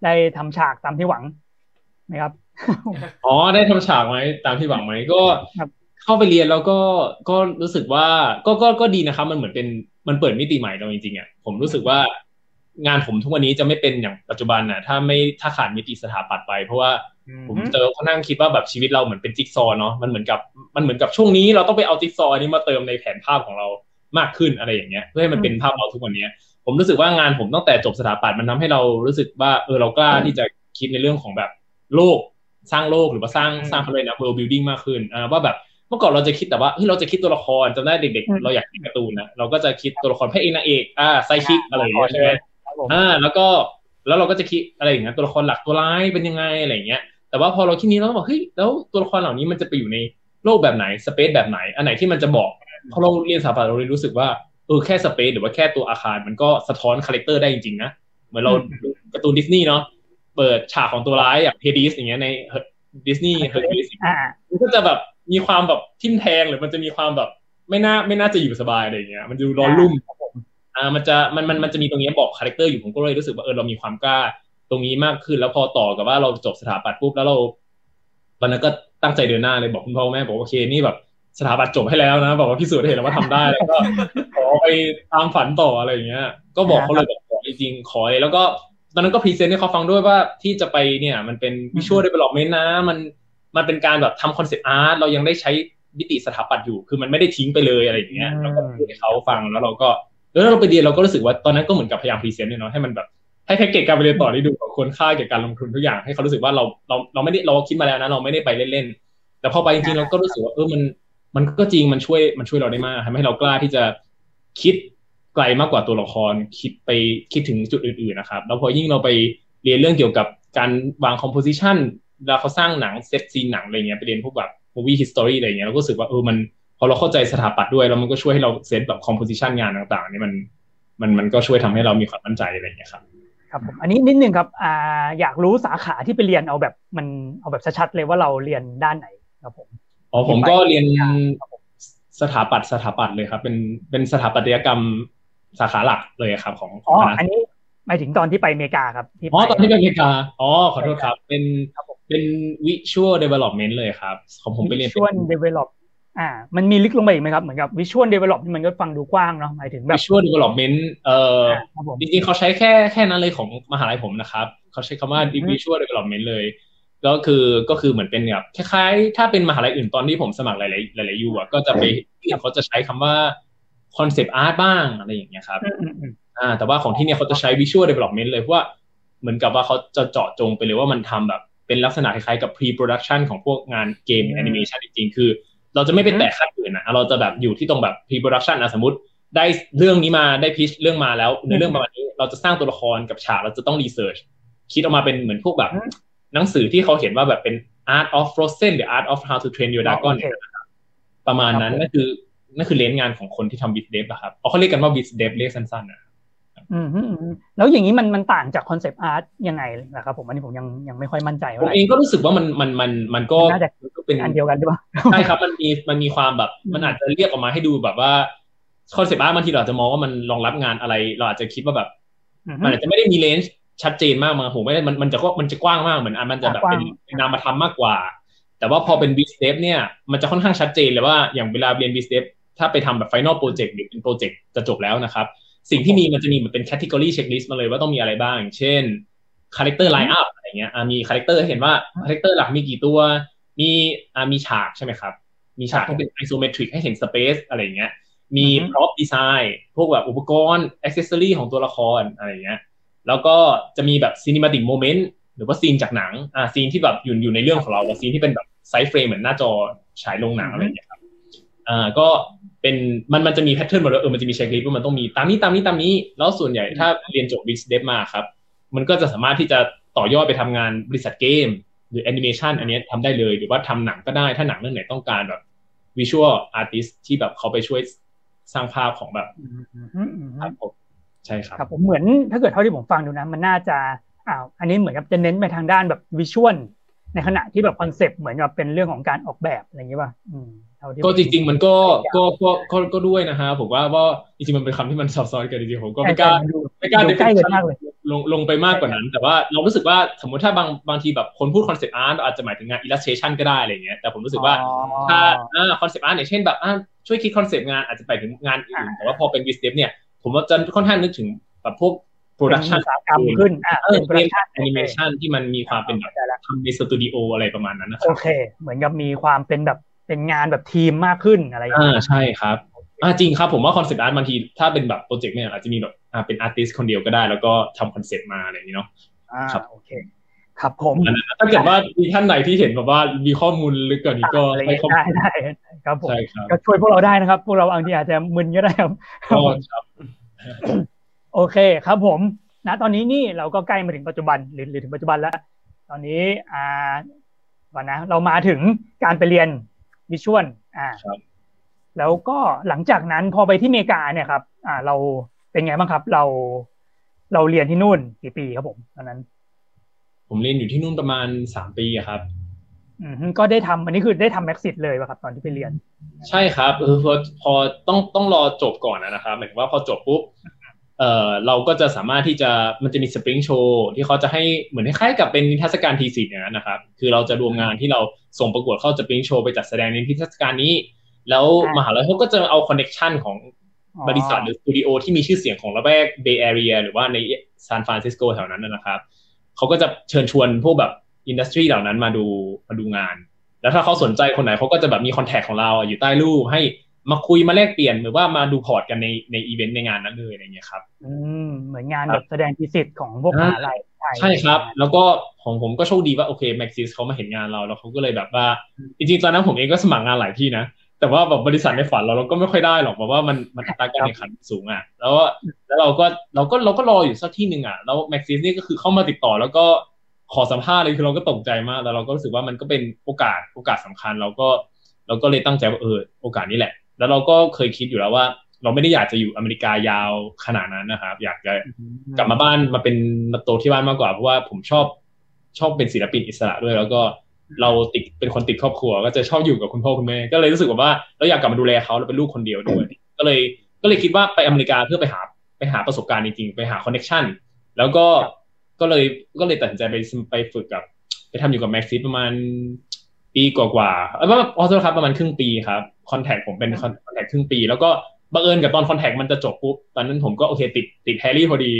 ได้ทำฉากตามที่หวังไหมครับ อ๋อได้ทำฉากไหมตามที่หวังไหมก็ครับเข้าไปเรียนแล้วก็ก็รู้สึกว่าก็ก็ก็ดีนะครับ มันเหมือนเป็นมันเปิดมิติใหม่เราจริงๆอะผมรู้สึกว่างานผมทุกวันนี้จะไม่เป็นอย่างปัจจุบันน่ะถ้าไม่ถ้าขาดมิติสถาปัตย์ไปเพราะว่าผมเจอเขานั่งคิดว่าแบบชีวิตเราเหมือนเป็นจิ๊กซอว์เนาะมันเหมือนกับมันเหมือนกับช่วงนี้เราต้องไปเอาจิ๊กซอว์อันนี้มาเติมในแผนภาพของเรามากขึ้นอะไรอย่างเงี้ย เพื่อให้มันเป็นภาพเราทุกวันนี้ผมรู้สึกว่างานผมตั้งแต่จบสถาปัตย์มันทำให้เรารู้สึกว่าเออเรากล้าที่จะคิดในเรื่องของแบบโลก สร้างโลกหรือว่าสร้างสร้างเขาเลยนะ world building มากขึ้นอ่าว่าแบบเมื่อก่อนเราจะคิดแต่ว่าเฮ้ยเราจะคิดตัวละครจำได้เด็ก ๆ เราอยากคิดการ์ตูนนะเราก็จะคิดตัวละครพระเอกนางเอกอ่าไซคิกอะไรอย่างเงี้ยใช่ไหมครับผมอ่าแล้วก็แล้วเราก็จะคิดอะไรอย่างเงี้ยตัวละครหลักตัวร้ายเป็นยังไงอะไรอย่างเงี้ยแต่ว่าพอเราคิดนี้เราก็บอกเฮ้ยแล้วตัวละครเหล่านี้มันจะไปอยู่ในโลกแบบไหน space แบบไหน อันไหนที่มันจะบอกพอเราเรียนสถาปัตย์เราเลยรู้สึกว่าเออแค่ space หรือว่าแค่ตัวอาคารมันก็สะท้อน character ได้จริงๆนะเหมือนเราดูการ์ตูนดิสนีย์เนาะ เปิดฉากของตัวร้ายอย่างเฮดิสอย่างเงี้ยในดิสนีย์เฮอร์คิวลิสอ่ามันก็จะแบบมีความแบบทิ่มแทงหรือมันจะมีความแบบไม่น่าไม่น่าจะอยู่สบายอะไรอย่างเงี้ยมันจะดูร้อนรุ่มอ่ามันจะมันมันมันจะมีตรงนี้บอก character อยู่ผมก็เลยรู้สึกว่าเออเรามีความกล้า ตรงนี้มากขึ้นแล้วพอต่อกับว่าเราจบสถาปัตย์ปุ๊บแล้วเราตอนนั้นก็ตั้งใจเดินหน้าเลยบอกคุณพ่อแม่บอกโอเคนี่แบบสถาปัตย์จบให้แล้วนะบอกว่าพิสูจน์ให้เห็นแล้วว่าทำได้แล้วก็ขอไปตามฝันต่ออะไรอย่างเงี้ย ก็บอกเขาเลยบอกขอจริงๆขอเลยแล้วก็ ตอนนั้นก็พรีเซนต์ให้เขาฟังด้วยว่าที่จะไปเนี่ย มันเป็น visual development นะ มันมันเป็นการแบบทำ concept art เรายังได้ใช้มิติสถาปัตย์อยู่ คือมันไม่ได้ทิ้งไปเลยอะไรอย่างเงี้ยเราก็พูดให้เขาฟังแล้วเราก็แล้วเราไปเรียนเราก็รู้สึกว่าตอนนั้นก็เหมือนกับพยายาม present เนี่ยเนาะให้มันแบบให้แพ็กเกจการไปเรียนต่อได้ดูกับควรค่าแก่การลงทุนทุกอย่างให้เขารู้สึกว่าเราเราเราไม่ได้เราคิดมาแล้วนะเราไม่ได้ไปเล่นๆแต่พอไปจริงๆเราก็รู้สึกว่าเออมันมันก็จริงมันช่วยมันช่วยเราได้มากทำให้เรากล้าที่จะคิด ไกลมากกว่าตัวละครคิดไปคิดถึงจุดอื่นๆนะครับ แล้วพอยิ่งเราไปเรียนเรื่องเกี่ยวกับการวาง composition เวลาเขาสร้างหนัง set scene หนังอะไรเงี้ยไปเรียนพวกแบบ movie history อะไรเงี้ยเราก็รู้สึกว่าเออมันพอเราเข้าใจสถาปัตย์ด้วยแล้วมันก็ช่วยให้เราเซตแบบ composition งานต่างๆนี่มันมันมันก็ช่วยทำให้เรามีความมั่นใจอะไรเงี้ยครับครับผมอันนี้นิดนึงครับอ่าอยากรู้สาขาที่ไปเรียนเอาแบบมันเอาแบบชัดๆเลยว่าเราเรียนด้านไหนครับผมอ๋อผมก็เรียนสถาปัตย์สถาปัตย์เลยครับ เป็นเป็นสถาปัตยกรรม สาขาหลักเลยครับของขอ๋อองคณะอันนี้หมายถึงตอนที่ไปอเมริกาครับที่อ๋อไปตอนที่ไปอเมริกาอ๋อขอโทษครับ เป็นครับผมเป็น visual development เลยครับของผมไปเรียน visual develop อ่ามันมีลึกลงไปอีกไหมครับ เหมือนกับ visual develop นี่มันก็ฟังดูกว้างเนาะหมายถึงแบบ visual development เอ่ออ่าครับผมจริงๆเขาใช้แค่แค่นั้นเลยของมหาลัยผมนะครับ เขาใช้คำว่าอืม visual development เลยก็คือก็คือเหมือนเป็นแบบคล้ายๆ ถ้าเป็นมหาลัยอื่นตอนที่ผมสมัครหลายๆหลายๆ U อะก็จะไปเขาจะใช้คำว่า concept art บ้างอะไรอย่างเงี้ยครับอืมอืมอืมอ่าแต่ว่าของที่เนี่ยเขาจะใช้ visual development เลยเพราะว่าเหมือนกับว่าเขาจะเจาะจงไปเลยว่ามันทำแบบเป็นลักษณะคล้ายๆกับ pre production ของพวกงานเกมอืมแอนิเมชันจริงๆ คือ เราจะไม่ไปแตะขั้นอื่นนะเราจะแบบอยู่ที่ตรงแบบ pre production นะสมมติได้เรื่องนี้มาได้ pitch เรื่องมาแล้วในเรื่องประมาณนี้เราจะสร้างตัวละครกับฉากเราจะต้อง research คิดออกมาเป็นเหมือนพวกแบบอืมหนังสือที่เขาเห็นว่าแบบเป็น art of frozen หรือ art of how to train your dragon โอเคเนี่ยนะครับประมาณนั้นครับผมนั่นคือ นั่นคือเลนส์งานของคนที่ทำ vis dev อะครับเอาเขาเรียกกันว่า vis dev เรียกสั้นๆนะอืมอืมอืมแล้วอย่างนี้มันมันต่างจาก concept art ยังไงนะครับผมอันนี้ผมยังยังไม่ค่อยมั่นใจเท่าไหร่ผมเองก็รู้สึกว่ามันมันมันมันก็น่าจะก็เป็นอันเดียวกันหรือเปล่าใช่ครับมันมีมันมีความแบบอืมมันอาจจะเรียกออกมาให้ดูแบบว่า concept art บางทีเราอาจจะมองว่ามันรองรับงานอะไร เราอาจจะคิดว่าแบบอืมมันอาจจะไม่ได้มีเลนส์ชัดเจนมากมาผมไม่ได้มันมันจะก็มันจะกว้างมากเหมือนอันมันจะแบบเป็นกว้างเป็นนามธรรมมากกว่า แต่ว่าพอเป็นบิสเ e เนี่ยมันจะค่อนข้างชัดเจนเลยว่าอย่างเวลาเรียนบิสเ e ถ้าไปทำแบบ Final Project หรือเป็นโปรเจกต์จะจบแล้วนะครับ สิ่งที่มีมันจะมีเหมือนเป็น category checklist มาเลยว่าต้องมีอะไรบ้างอย่างเช่น character line up อะไรเงี้ยอะมี character ให้เห็นว่า character หลักมีกี่ตัว มีอะมีฉากใช่ไหมครับ มีฉากที่เป็น isometric ให้เห็น space อะไรเงี้ย มีอือฮึ prop design พวกแบบอุปกรณ์ accessory ของตัวละครอะไรเงี้ย แล้วก็จะมีแบบ cinematic moment หรือว่าซีนจากหนัง อ่าซีนที่แบบอยู่อยู่ในเรื่องของเราซีนที่เป็นแบบ size frame เหมือนหน้าจอฉายลงหนังอะไรอย่างเงี้ยครับ อ่าก็เป็นมันมันจะมี pattern หมดเลยเออมันจะมี checklist ว่ามันต้องมีตามนี้ตามนี้ตามนี้ แล้วส่วนใหญ่ถ้าเรียนจบ vis dev มาครับ มันก็จะสามารถที่จะต่อยอดไปทำงานบริษัทเกม หรือแอนิเมชันอันนี้ทำได้เลย หรือว่าทำหนังก็ได้ ถ้าหนังเรื่องไหนต้องการแบบ visual artist ที่แบบเขาไปช่วยสร้างภาพของแบบอืมอืมอืมอืมครับผมใช่ครับครับผมเหมือนถ้าเกิดเท่าที่ผมฟังดูนะ มันน่าจะอ้าวอันนี้เหมือนกับจะเน้นไปทางด้านแบบ visual ในขณะที่แบบ concept เหมือนกับเป็นเรื่องของการออกแบบอะไรอย่างนี้ป่ะอืมเท่าที่ก็จริง ๆ มันก็ก็ก็ก็ก็ด้วยนะฮะผมว่าว่าจริงๆมันเป็นคำที่มันซับซ้อนกันจริงๆผมก็ไม่กล้าดูไม่กล้าดูใกล้กัน definition มากเลยลงลงไปมากกว่านั้น แต่ว่าเรารู้สึกว่าสมมติถ้าบางบางทีแบบคนพูด concept art อาจจะหมายถึงงานอิลลัสเ t ชันก็ได้อะไรเงี้ยแต่ผมรู้สึกว่าอ๋อถ้าอ่า concept art อย่างเช่นแบบอ่าช่วยคิด concept งานอาจจะไปถึงงานอื่นอ่าแต่ว่าพอเป็นวิสเ e เนี่ยผมว่าจะค่อนข้างนึกถึงแบบพวก โปรดักชันเป็นอุตสาหกรรมขึ้นอ่าเออเป็น production เป็นแอนิเมชันที่มันมีความเป็นแบบเข้าใจละทำในสตูดิโออะไรประมาณนั้นนะครับโอเค เหมือนกับมีความเป็นแบบเป็นงานแบบทีมมากขึ้นอะไรอย่างอ่าเงี้อ่าใช่ครับอ่าจริงครับผมว่า concept art บางทีถ้าเป็นแบบโปรเจกต์เนี่ยอาจจะมีแบบอ่าเป็น artist คนเดียวก็ได้ แล้วก็ทำ concept มาอะไรอย่างนี้เนาะอ่าครับโอเค ครับผมอันนั้นถ้าเกิดว่ามีท่านไหนที่เห็นแบบว่ามีข้อมูลลึกกว่านี้ก็ให้ข้อมูลได้อะไรให้เงี้ยได้ครับผมใช่ครับก็ช่วยพวกเราได้นะครับ พวกเราบางทีอาจจะมึนก็ได้ครับก็ครับ โอเคครับผมณตอนนี้นี่เราก็ใกล้มาถึงปัจจุบันหรือหรือถึงปัจจุบันแล้ว ตอนนี้อ่าก่อนนะ เรามาถึงการไปเรียนวิชวลอ่าครับแล้วก็หลังจากนั้นพอไปที่อเมริกาเนี่ยครับ อ่า เราเป็นไงบ้างครับ เราเราเรียนที่นู่นกี่ปีครับผมตอนนั้น ผมเรียนอยู่ที่นู่นประมาณสามปีอะครับอืมก็ได้ทำอันนี้คือได้ทำแม็กซิสเลยป่ะครับ ตอนที่ไปเรียน ใช่ครับเออพอพอต้องต้องรอจบก่อนอะนะครับหมายถึงว่าพอจบปุ๊บ เออเราก็จะสามารถที่จะมันจะมี Spring Show ที่เขาจะให้เหมือนคล้ายๆกับเป็นนิทรรศการ thesis อย่างนั้นนะครับ คือเราจะรวมงานที่เราส่งประกวดเข้า Spring Show ไปจัดแสดงในนิทรรศการนี้ แล้วอ่ามมหาลัยเขาก็จะเอา connection ของอ๋อบริษัทหรือสตูดิโอที่มีชื่อเสียงของละแวก Bay Area หรือว่าในซานฟรานซิสโกแถวนั้นนะนะครับเขาก็จะเชิญชวนพวกแบบ industry เหล่านั้นมาดูมาดูงาน แล้วถ้าเขาสนใจคนไหนเขาก็จะแบบมี contact ของเราอยู่ใต้รูปให้ มาคุยมาแลกเปลี่ยนหรือว่ามาดู port กันในในอีเวนต์ในงานนั้นเลยอะไรเงี้ยครับอืมเหมือนงานครัแบบแสดง thesis ของพวกมหาลัยไทยครับอ่าใช่ครับ แล้วก็ของผมก็โชคดีว่าโอเค Maxis เขามาเห็นงานเราแล้วเขาก็เลยแบบว่า จริงๆตอนนั้นผมเองก็สมัครงานหลายที่นะแต่ว่าแบบบริษัทในฝันเราเราก็ไม่ค่อยได้หรอกเพราะว่ามันมันอัตราการแข่งขันสูงอะ แล้วแล้วเราก็เราก็เราก็รออยู่สักที่หนึ่งอะแล้ว Maxis นี่ก็คือเข้ามาติดต่อ แล้วก็ขอสัมภาษณ์เลยคือเราก็ตกใจมากแล้วเราก็รู้สึกว่ามันก็เป็นโอกาสโอกาสสำคัญ เราก็เราก็เลยตั้งใจว่าเออโอกาสนี้แหละ แล้วเราก็เคยคิดอยู่แล้วว่า เราไม่ได้อยากจะอยู่อเมริกายาวขนาดนั้นนะครับ อยากจะอืมกลับมาบ้านมาเป็นมาโตที่บ้านมากกว่าเพราะว่าผมชอบชอบเป็นศิลปินอิสระด้วย แล้วก็เราติดเป็นคนติดครอบครัว ก็จะชอบอยู่กับคุณพ่อคุณแม่ก็เลยรู้สึกว่าเราอยากกลับมาดูแลเขาเราเป็นลูกคนเดียวด้วย ก็เลยก็เลยคิดว่าไปอเมริกาเพื่อไปหาไปหาประสบการณ์จริงๆไปหา connection แล้วก็ก็เลยก็เลยตัดสินใจไปไปฝึกกับ ไปทำอยู่กับ Maxis ประมาณ ปีกว่าๆเออว่าอ๋อโทษครับประมาณครึ่งปีครับ contract ผมเป็น contract ครึ่งปี แล้วก็บังเอิญกับตอน contract มันจะจบปุ๊บตอนนั้นผมก็โอเคติดติดแฮร์รี่พอดี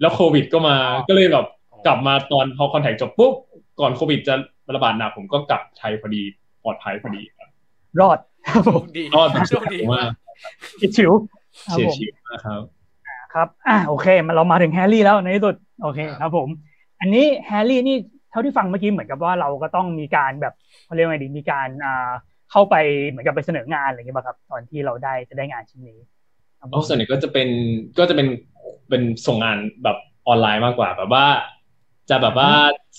แล้วโควิดก็มาก็เลยแบบกลับมาตอนพอ contract จบปุ๊บก่อนโควิดจะระบาดหนักผมก็กลับไทยพอดีปลอดภัยพอดีครับรอดครับผมโชคดีรอดโชคดีมากเฉียดฉิวครับเฉียดฉิวมากครับครับอ่าโอเคมาเรามาถึงแฮร์รี่แล้วในที่สุดโอเคครับผม อันนี้แฮร์รี่นี่เท่าที่ฟังเมื่อกี้เหมือนกับว่าเราก็ต้องมีการแบบ เขาเรียกว่าไงดีมีการอ่าเข้าไปเหมือนกับไปเสนองานอะไรอย่างเงี้ยป่ะครับ ตอนที่เราได้จะได้งานชิ้นนี้ครับผมเพราะส่วนใหญ่ก็จะเป็นก็จะเป็นเป็นส่งงานแบบออนไลน์มากกว่า แบบว่า จะแบบว่า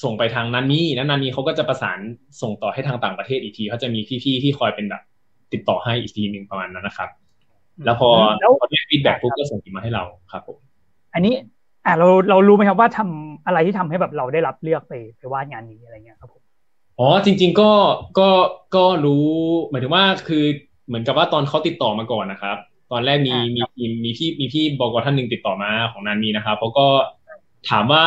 ส่งไปทางนั้นนี่นั้นนันนี้เขาก็จะประสานส่งต่อให้ทางต่างประเทศอีกทีเขาจะมีพี่ๆที่คอยเป็นแบบติดต่อให้อีกทีหนึ่งประมาณนั้นนะครับ แล้วพอแล้วพอได้ฟีดแบ็กปุ๊บก็ส่งมาให้เราครับผมอันนี้อ่าเราเรารู้ไหมครับว่าทำอะไรที่ทำให้แบบเราได้รับเลือกไปไปวาดงานนี้อะไรเงี้ยครับผม อ๋อจริง ๆก็ก็ก็รู้หมายถึงว่าคือเหมือนกับว่าตอนเขาติดต่อมาก่อนนะครับ ตอนแรกมีมีทีมมีพี่มีพี่บกท่านหนึ่งติดต่อมาของนันมีนะครับเขาก็ถามว่า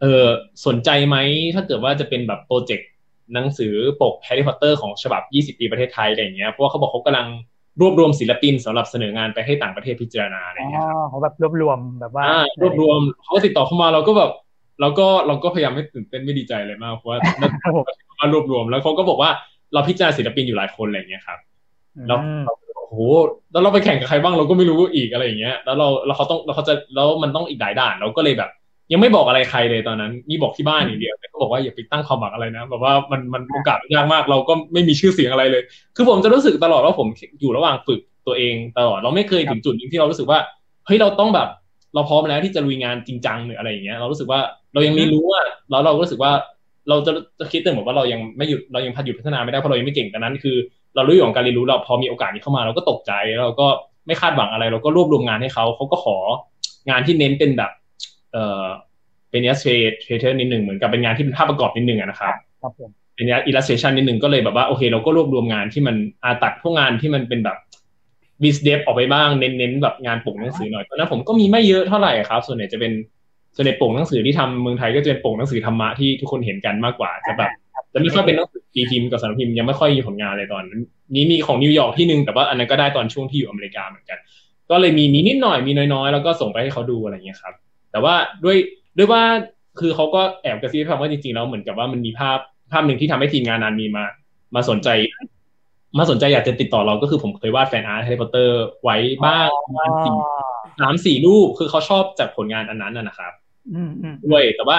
เออสนใจไหมถ้าเกิดว่าจะเป็นแบบโปรเจกต์หนังสือปกแฮร์รี่พอตเตอร์ของฉบับ 20 ปีประเทศไทยอะไรอย่างเงี้ยเพราะว่าเขาบอกเขากำลังรวบรวมศิลปินสำหรับเสนองานไปให้ต่างประเทศพิจารณาอะไรอย่างเงี้ยครับงี้ยครับอเขาแบบรวบรวมแบบว่าอ่ารวบรวมเขาก็ติดต่อเข้ามาเราก็แบบ เราก็เราก็พยายามไม่ตื่นเต้นไม่ดีใจเลยมากเพราะว่าครับผมมารวบรวมแล้วเขาก็บอกว่าเราพิจารณาศิลปินอยู่หลายคนอะไรอย่างเงี้ยครับแล้วอืมเราโอ้โหแล้วเราไปแข่งกับใครบ้างเราก็ไม่รู้อีกอะไรอย่างเงี้ย แล้วเราแล้วเขาต้องแล้วเขาจะแล้วมันต้องอีกหลายด่านเราก็เลยแบบ ยังไม่บอกอะไรใครเลยตอนนั้นมีบอกที่บ้านอย่างเดียวแต่ก็บอกว่าอย่าไปตั้งความหวังอะไรนะแบบว่ามันมันโอกาสยากมากเราก็ไม่มีชื่อเสียงอะไรเลย คือผมจะรู้สึกตลอดว่าผมอยู่ระหว่างฝึกตัวเองตลอดเราไม่เคยถึงจุดนึงที่เรารู้สึกว่าเฮ้ยเราต้องแบบ เราพร้อมแล้วที่จะลุยงานจริงจังหรืออะไรอย่างเงี้ยเรารู้สึกว่า เรายังเรียนรู้อะแล้วเราก็รู้สึกว่าเราจะจะคิดเสมอว่าเรายังไม่หยุดเรายังพัฒหยุดพัฒนาไม่ได้เพราะเรายังไม่เก่งแต่นั้นคือ เรารู้อยู่ของการเรียนรู้เราพอมีโอกาสนี้เข้ามา เราก็ตกใจเราก็ไม่คาดหวังอะไร เราก็รวบรวมงานให้เขาเขาก็ของานที่เน้นเป็นแบบ เอ่อเป็น illustrator นิดหนึ่งเหมือนกับเป็นงานที่เป็นภาพประกอบนิดหนึ่งนะครับครับผมเป็น illustration นิดหนึ่งก็เลยแบบว่าโอเค เราก็รวบรวมงานที่มันอาตัดพวกงานที่มันเป็นแบบ vis dev ออกไปบ้างเน้นๆแบบงานปกหนังสือหน่อยตอนนั้นผมก็มีไม่เยอะเท่าไหร่ครับ ส่วนใหญ่จะเป็น ส่วนใหญ่ปกหนังสือที่ทำเมืองไทยก็จะเป็นปกหนังสือธรรมะที่ทุกคนเห็นกันมากกว่าจะแบบจะไม่ค่อยเป็นหนังสือตีพิมพ์กับสำนักพิมพ์ยังไม่ค่อยมีผลงานเลยตอนนั้นนี้มีของนิวยอร์กที่หนึ่งแต่ว่าอันนั้นก็ได้ตอนช่วงที่อยู่อเมริกาเหมือนกัน ก็เลยมีมีนิดหน่อยมีน้อยๆ แล้วก็ส่งไปให้เขาดูอะไรเงี้ยครับ แต่ว่าด้วยด้วยว่าคือเขาก็แอบกระซิบว่าจริงๆแล้วเหมือนกับว่ามันมีภาพภาพหนึ่งที่ทำให้ทีมงานนานมีมา มาสนใจ มาสนใจอยากจะติดต่อเราก็คือผมเคยวาด fan art แฮร์รี่พอตเตอร์ไว้บ้างสี่สามสี่รูปคือเขาชอบจากผลงานอันนั้นนะครับ ด้วยแต่ว่า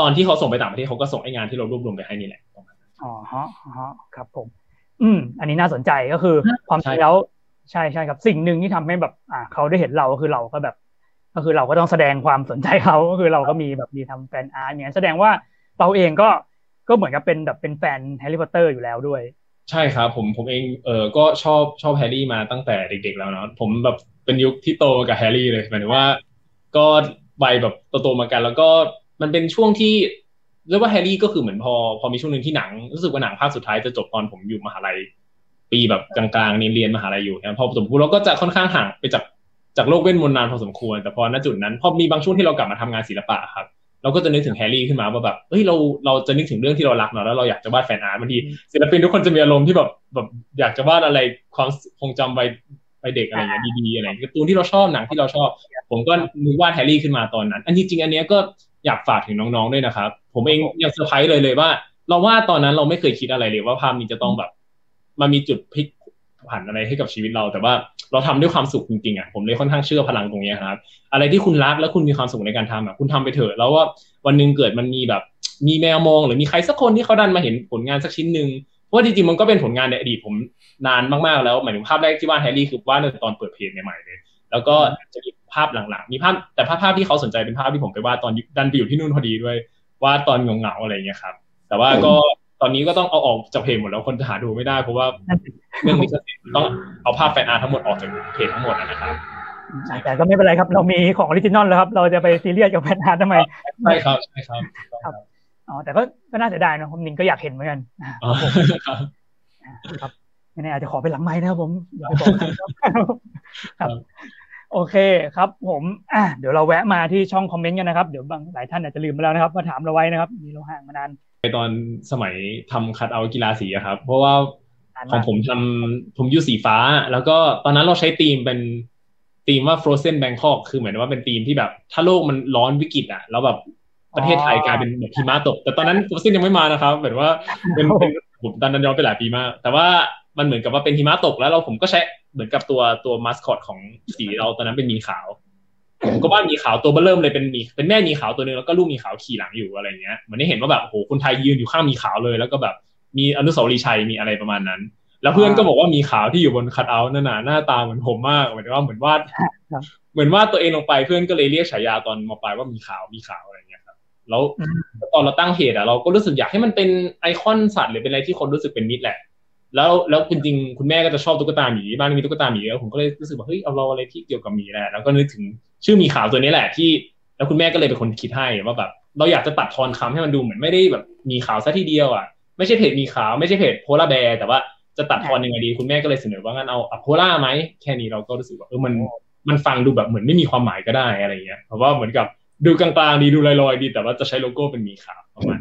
ตอนที่เขาส่งไปต่างประเทศเขาก็ส่งไอ้งานที่เรารวบรวมไปให้นี่แหละอ๋อฮะฮะครับผม อืม อันนี้น่าสนใจก็คือ ความจริงแล้วใช่ใช่ครับสิ่งหนึ่งที่ทำให้แบบ อ่าเขาได้เห็นเราก็คือเราก็แบบ ก็คือเราก็ต้องแสดงความสนใจเขาก็คือเราก็มีแบบมีทำ fan art เนี่ยแสดงว่าเราเองก็ก็เหมือนกับเป็นแบบเป็นแฟนแฮร์รี่พอตเตอร์อยู่แล้วด้วย ใช่ครับ ผมผมเองเออก็ชอบชอบแฮร์รี่มาตั้งแต่เด็ก ๆ แล้วเนาะผมแบบเป็นยุคที่โตมากับแฮร์รี่เลยหมายถึงว่า ก็ ใบแบบโตๆมากัน แล้วก็มันเป็นช่วงที่เรียกว่าแฮร์รี่ก็คือเหมือนพอ พอมีช่วงหนึ่งที่หนังรู้สึกว่าหนังภาคสุดท้ายจะจบตอนผมอยู่มหาลัย ปีแบบกลางๆเรียนมหาลัยอยู่นะพอสมควรเราก็จะค่อนข้างห่างไปจากจากโลกเวทมนนานพอสมควร แต่พอณจุดนั้นพอมีบางช่วงที่เรากลับมาทำงานศิลปะครับเราก็จะนึกถึงแฮร์รี่ขึ้นมาว่าแบบเฮ้ยเราเราจะนึกถึงเรื่องที่เรารักเนาะแล้วเราอยากจะวาด fan art บางทีศิลปินทุกคนจะมีอารมณ์ที่แบบแบบอยากจะวาดอะไรความทรงจำไว้ วัยเด็กอะไรอย่างเงี้ยดีๆอะไรการ์ตูนที่เราชอบหนังที่เราชอบ ผมก็นึกวาดแฮร์รี่ขึ้นมาตอนนั้น อันจริงๆอันนี้ก็อยากฝากถึงน้องๆด้วยนะครับ ผมเองยังเซอร์ไพรส์เลยเลยว่า เราว่าตอนนั้นเราไม่เคยคิดอะไรเลยว่าภาพนี้จะต้องแบบมันมีจุดพลิกผันอะไรให้กับชีวิตเรา แต่ว่าเราทำด้วยความสุขจริงๆอะผมเลยค่อนข้างเชื่อพลังตรงนี้ครับ อะไรที่คุณรักแล้วคุณมีความสุขในการทำอะคุณทำไปเถอะแล้วว่าวันหนึ่งเกิดมันมีแบบ มีแมวมองหรือมีใครสักคนที่เขาดันมาเห็นผลงานสักชิ้นหนึ่ง เพราะจริงๆมันก็เป็นผลงานในอดีตผมนานมากๆแล้วหมายถึงภาพแรกที่ว่าแฮร์รี่คือว่าในตอนเปิดเพจใหม่ๆเลยแล้วก็จะมีภาพหลังๆ มีภาพแต่ภาพภาพที่เขาสนใจเป็นภาพที่ผมไปวาดตอนดันไปอยู่ที่นู่นพอดีด้วยวาดตอนเหงาๆอะไรเงี้ยครับ แต่ว่าก็ตอนนี้ก็ต้องเอาออกจากเพจหมดแล้วคนจะหาดูไม่ได้เพราะว่าเรื่องนี้ต้องเอาภาพ fan art ทั้งหมดออกจากเพจทั้งหมดนะครับแต่ก็ไม่เป็นไรครับ เรามีของ original แล้วครับ เราจะไปซีเรียสกับ fan art ทำไมใช่ครับใช่ครับ อ๋อแต่ก็ก็น่าเสียดายนะผมนิงก็อยากเห็นเหมือนกันครับไม่แน่อาจจะขอไปหลังไม้นะครับผมอย่าไปบอกครับ โอเคครับ ผมอะเดี๋ยวเราแวะมาที่ช่องคอมเมนต์กันนะครับเดี๋ยวบางหลายท่านอาจจะลืมไปแล้วนะครับมาถามเราไว้นะครับมีเราห่างมานานในตอนสมัยทำคัดเอากีฬาสีครับ เพราะว่าของผมทำผมยูสีฟ้า แล้วก็ตอนนั้นเราใช้ธีมเป็นธีมว่า Frozen Bangkok คือเหมือนว่าเป็นธีมที่แบบ ถ้าโลกมันร้อนวิกฤตอะแล้วแบบ ประเทศไทยกลายเป็นแบบหิมะตก แต่ตอนนั้น Frozen ยังไม่มานะครับเหมือนว่าเป็นเป็นผมตอนนั้นย้อนไปหลายปีมาก แต่ว่ามันเหมือนกับว่าเป็นหิมะตกแล้วเราผมก็ใช้เหมือนกับตัวตัวมาสคอตของสีเราตอนนั้นเป็นมีขาวผมก็ว่ามีขาวตัวเบเริ่มเลยเป็นมีเป็นแม่มีขาวตัวนึงแล้วก็ลูกมีขาวขี่หลังอยู่อะไรเงี้ยเหมือนได้เห็นว่าแบบโอ้โหคนไทยยืนอยู่ข้างมีขาวเลย แล้วก็แบบมีอนุสาวรีย์ชัยมีอะไรประมาณนั้น แล้วเพื่อนก็บอกว่ามีขาวที่อยู่บนคัทเอาท์นั่นน่ะหน้าตาเหมือนผมมากเหมือนว่าเหมือนวาดเหมือนวาดตัวเองลงไปเพื่อนก็เลยเรียกฉายาตอนมาปลายว่ามีขาวมีขาว แล้วตอนเราตั้งเพจอะเราก็รู้สึกอยากให้มันเป็นไอคอนสัตว์หรือเป็นอะไรที่คนรู้สึกเป็นมิตรแหละ แล้วแล้วจริงๆคุณแม่ก็จะชอบตุ๊กตาหมีบ้านมีตุ๊กตาหมีแล้วผมก็เลยรู้สึกว่าเฮ้ยเอาเราอะไรที่เกี่ยวกับหมีแหละแล้วก็นึกถึงชื่อมีขาวตัวนี้แหละที่ แล้วคุณแม่ก็เลยเป็นคนคิดให้ว่าแบบเราอยากจะตัดทอนคำให้มันดูเหมือนไม่ได้แบบมีขาวซะทีเดียวอะไม่ใช่เพจมีขาวไม่ใช่เพจโพลาแบร์แต่ว่าจะตัดทอนยังไงดีคุณแม่ก็เลยเสนอว่างั้นเอาอโพล่าไหมแค่นี้เราก็รู้สึกว่าเออมันมันฟังดูแบบเหมือนไม่มีความหมายก็ได้อะไรเงี้ยเพราะว่าเหมือนกับ ดูกลางๆดีดูลอยๆดีแต่ว่าจะใช้โลโก้เป็นมีขาวประมาณ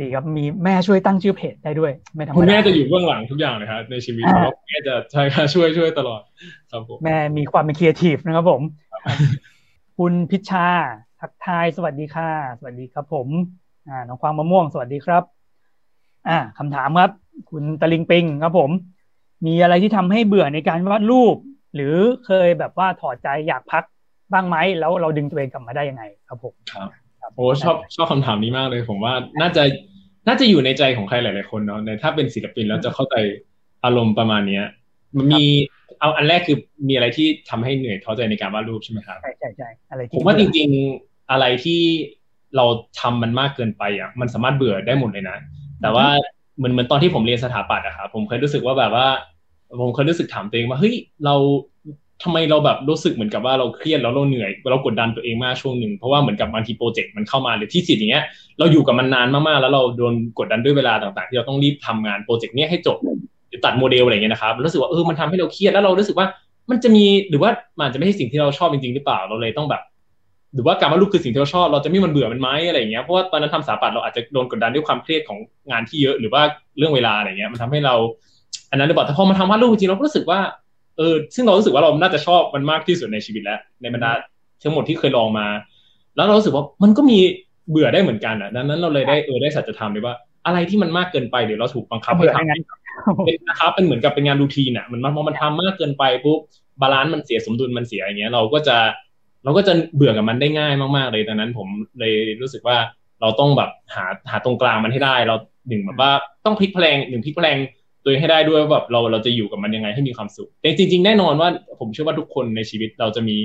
ดีครับมีแม่ช่วยตั้งชื่อเพจได้ด้วย ไม่ธรรมดาคุณแม่จะอยู่เบื้องหลังทุกอย่างเลยครับในชีวิตเขาแม่จะใช่ค่ะช่วยช่วยตลอดครับผมแม่มีความเป็นครีเอทีฟนะครับผม คุณพิชชาทักทายสวัสดีค่ะ สวัสดีครับ ผมอ่าน้องกวางมะม่วงสวัสดีครับ อ่าคำถามครับ คุณตะลิงปิงครับผม มีอะไรที่ทำให้เบื่อในการวาดรูป หรือเคยแบบว่าถอดใจอยากพัก บ้างไหมแล้วเราดึงตัวเองกลับมาได้ยังไงครับผมครับโอ้ชอบชอบคำถามนี้มากเลย ผมว่าน่าจะน่าจะอยู่ในใจของใครหลาย ๆ คนเนาะในถ้าเป็นศิลปินแล้วจะเข้าใจอารมณ์ประมาณเนี้ยมันมีเอาอันแรกคือมีอะไรที่ทำให้เหนื่อยท้อใจในการวาดรูปใช่ไหมครับใช่ใช่ใช่อะไรผมว่าจริง ๆอะไรที่เราทำมันมากเกินไปอะมันสามารถเบื่อได้หมดเลยนะ แต่ว่าเหมือนเหมือนตอนที่ผมเรียนสถาปัตย์อะครับผมเคยรู้สึกว่าแบบว่า ผมเคยรู้สึกถามตัวเองว่าเฮ้ยเรา ทำไมเราแบบรู้สึกเหมือนกับว่าเราเครียดแล้วเราเหนื่อยเรากดดันตัวเองมากช่วงหนึ่งเพราะว่าเหมือนกับบางที project มันเข้ามาหรือ thesis อย่างเงี้ยเราอยู่กับมันนานมากๆแล้วเราโดนกดดันด้วยเวลาต่างๆ ที่เราต้องรีบทำงาน project เนี้ยให้จบหรือตัดโมเดลอะไรเงี้ยนะครับรู้สึกว่าเออมันทำให้เราเครียดแล้วเรารู้สึกว่ามันจะมีหรือว่ามันจะไม่ใช่สิ่งที่เราชอบจริงๆหรือเปล่าเราเลยต้องแบบ หรือว่าการวาดรูปคือสิ่งที่เราชอบ เราจะไม่มันเบื่อมันไหมอะไรเงี้ยเพราะว่าตอนนั้นทำสถาปัตย์เราอาจจะโดนกดดันด้วยความเครียดของงานที่เยอะหรือว่าเรื่องเวลาอะไรเงี้ยมันทำให้เรา อันนั้นหรือเปล่าแต่พอมาทำวาดรูปจริงเราก็รู้สึกว่า เออซึ่งเรารู้สึกว่าเราน่าจะชอบมันมากที่สุดในชีวิตแล้ว ในบรรดาทั้งหมดที่เคยลองมา แล้วเรารู้สึกว่ามันก็มีเบื่อได้เหมือนกันอะดังนั้นเราเลยได้เออได้สัจธรรมเลยว่าอะไรที่มันมากเกินไปหรือเราถูกบังคับให้เบื่อทำงั้นเป็นนะครับเป็นเหมือนกับเป็นงาน routine อะมันมันพอมันทำมากเกินไปปุ๊บ balance มันเสียสมดุลมันเสียอย่างเงี้ย เราก็จะเราก็จะเบื่อกับมันได้ง่ายมากๆเลยดังนั้นผมเลยรู้สึกว่าเราต้องแบบหาหาตรงกลางมันให้ได้ เราหนึ่งแบบว่าต้องพลิกแพลงหนึ่งพลิกแพลง ตัวเองให้ได้ด้วยว่าแบบเราเราจะอยู่กับมันยังไงให้มีความสุขแต่จริง ๆ แน่นอนว่าผมเชื่อว่าทุกคนในชีวิตเราจะมี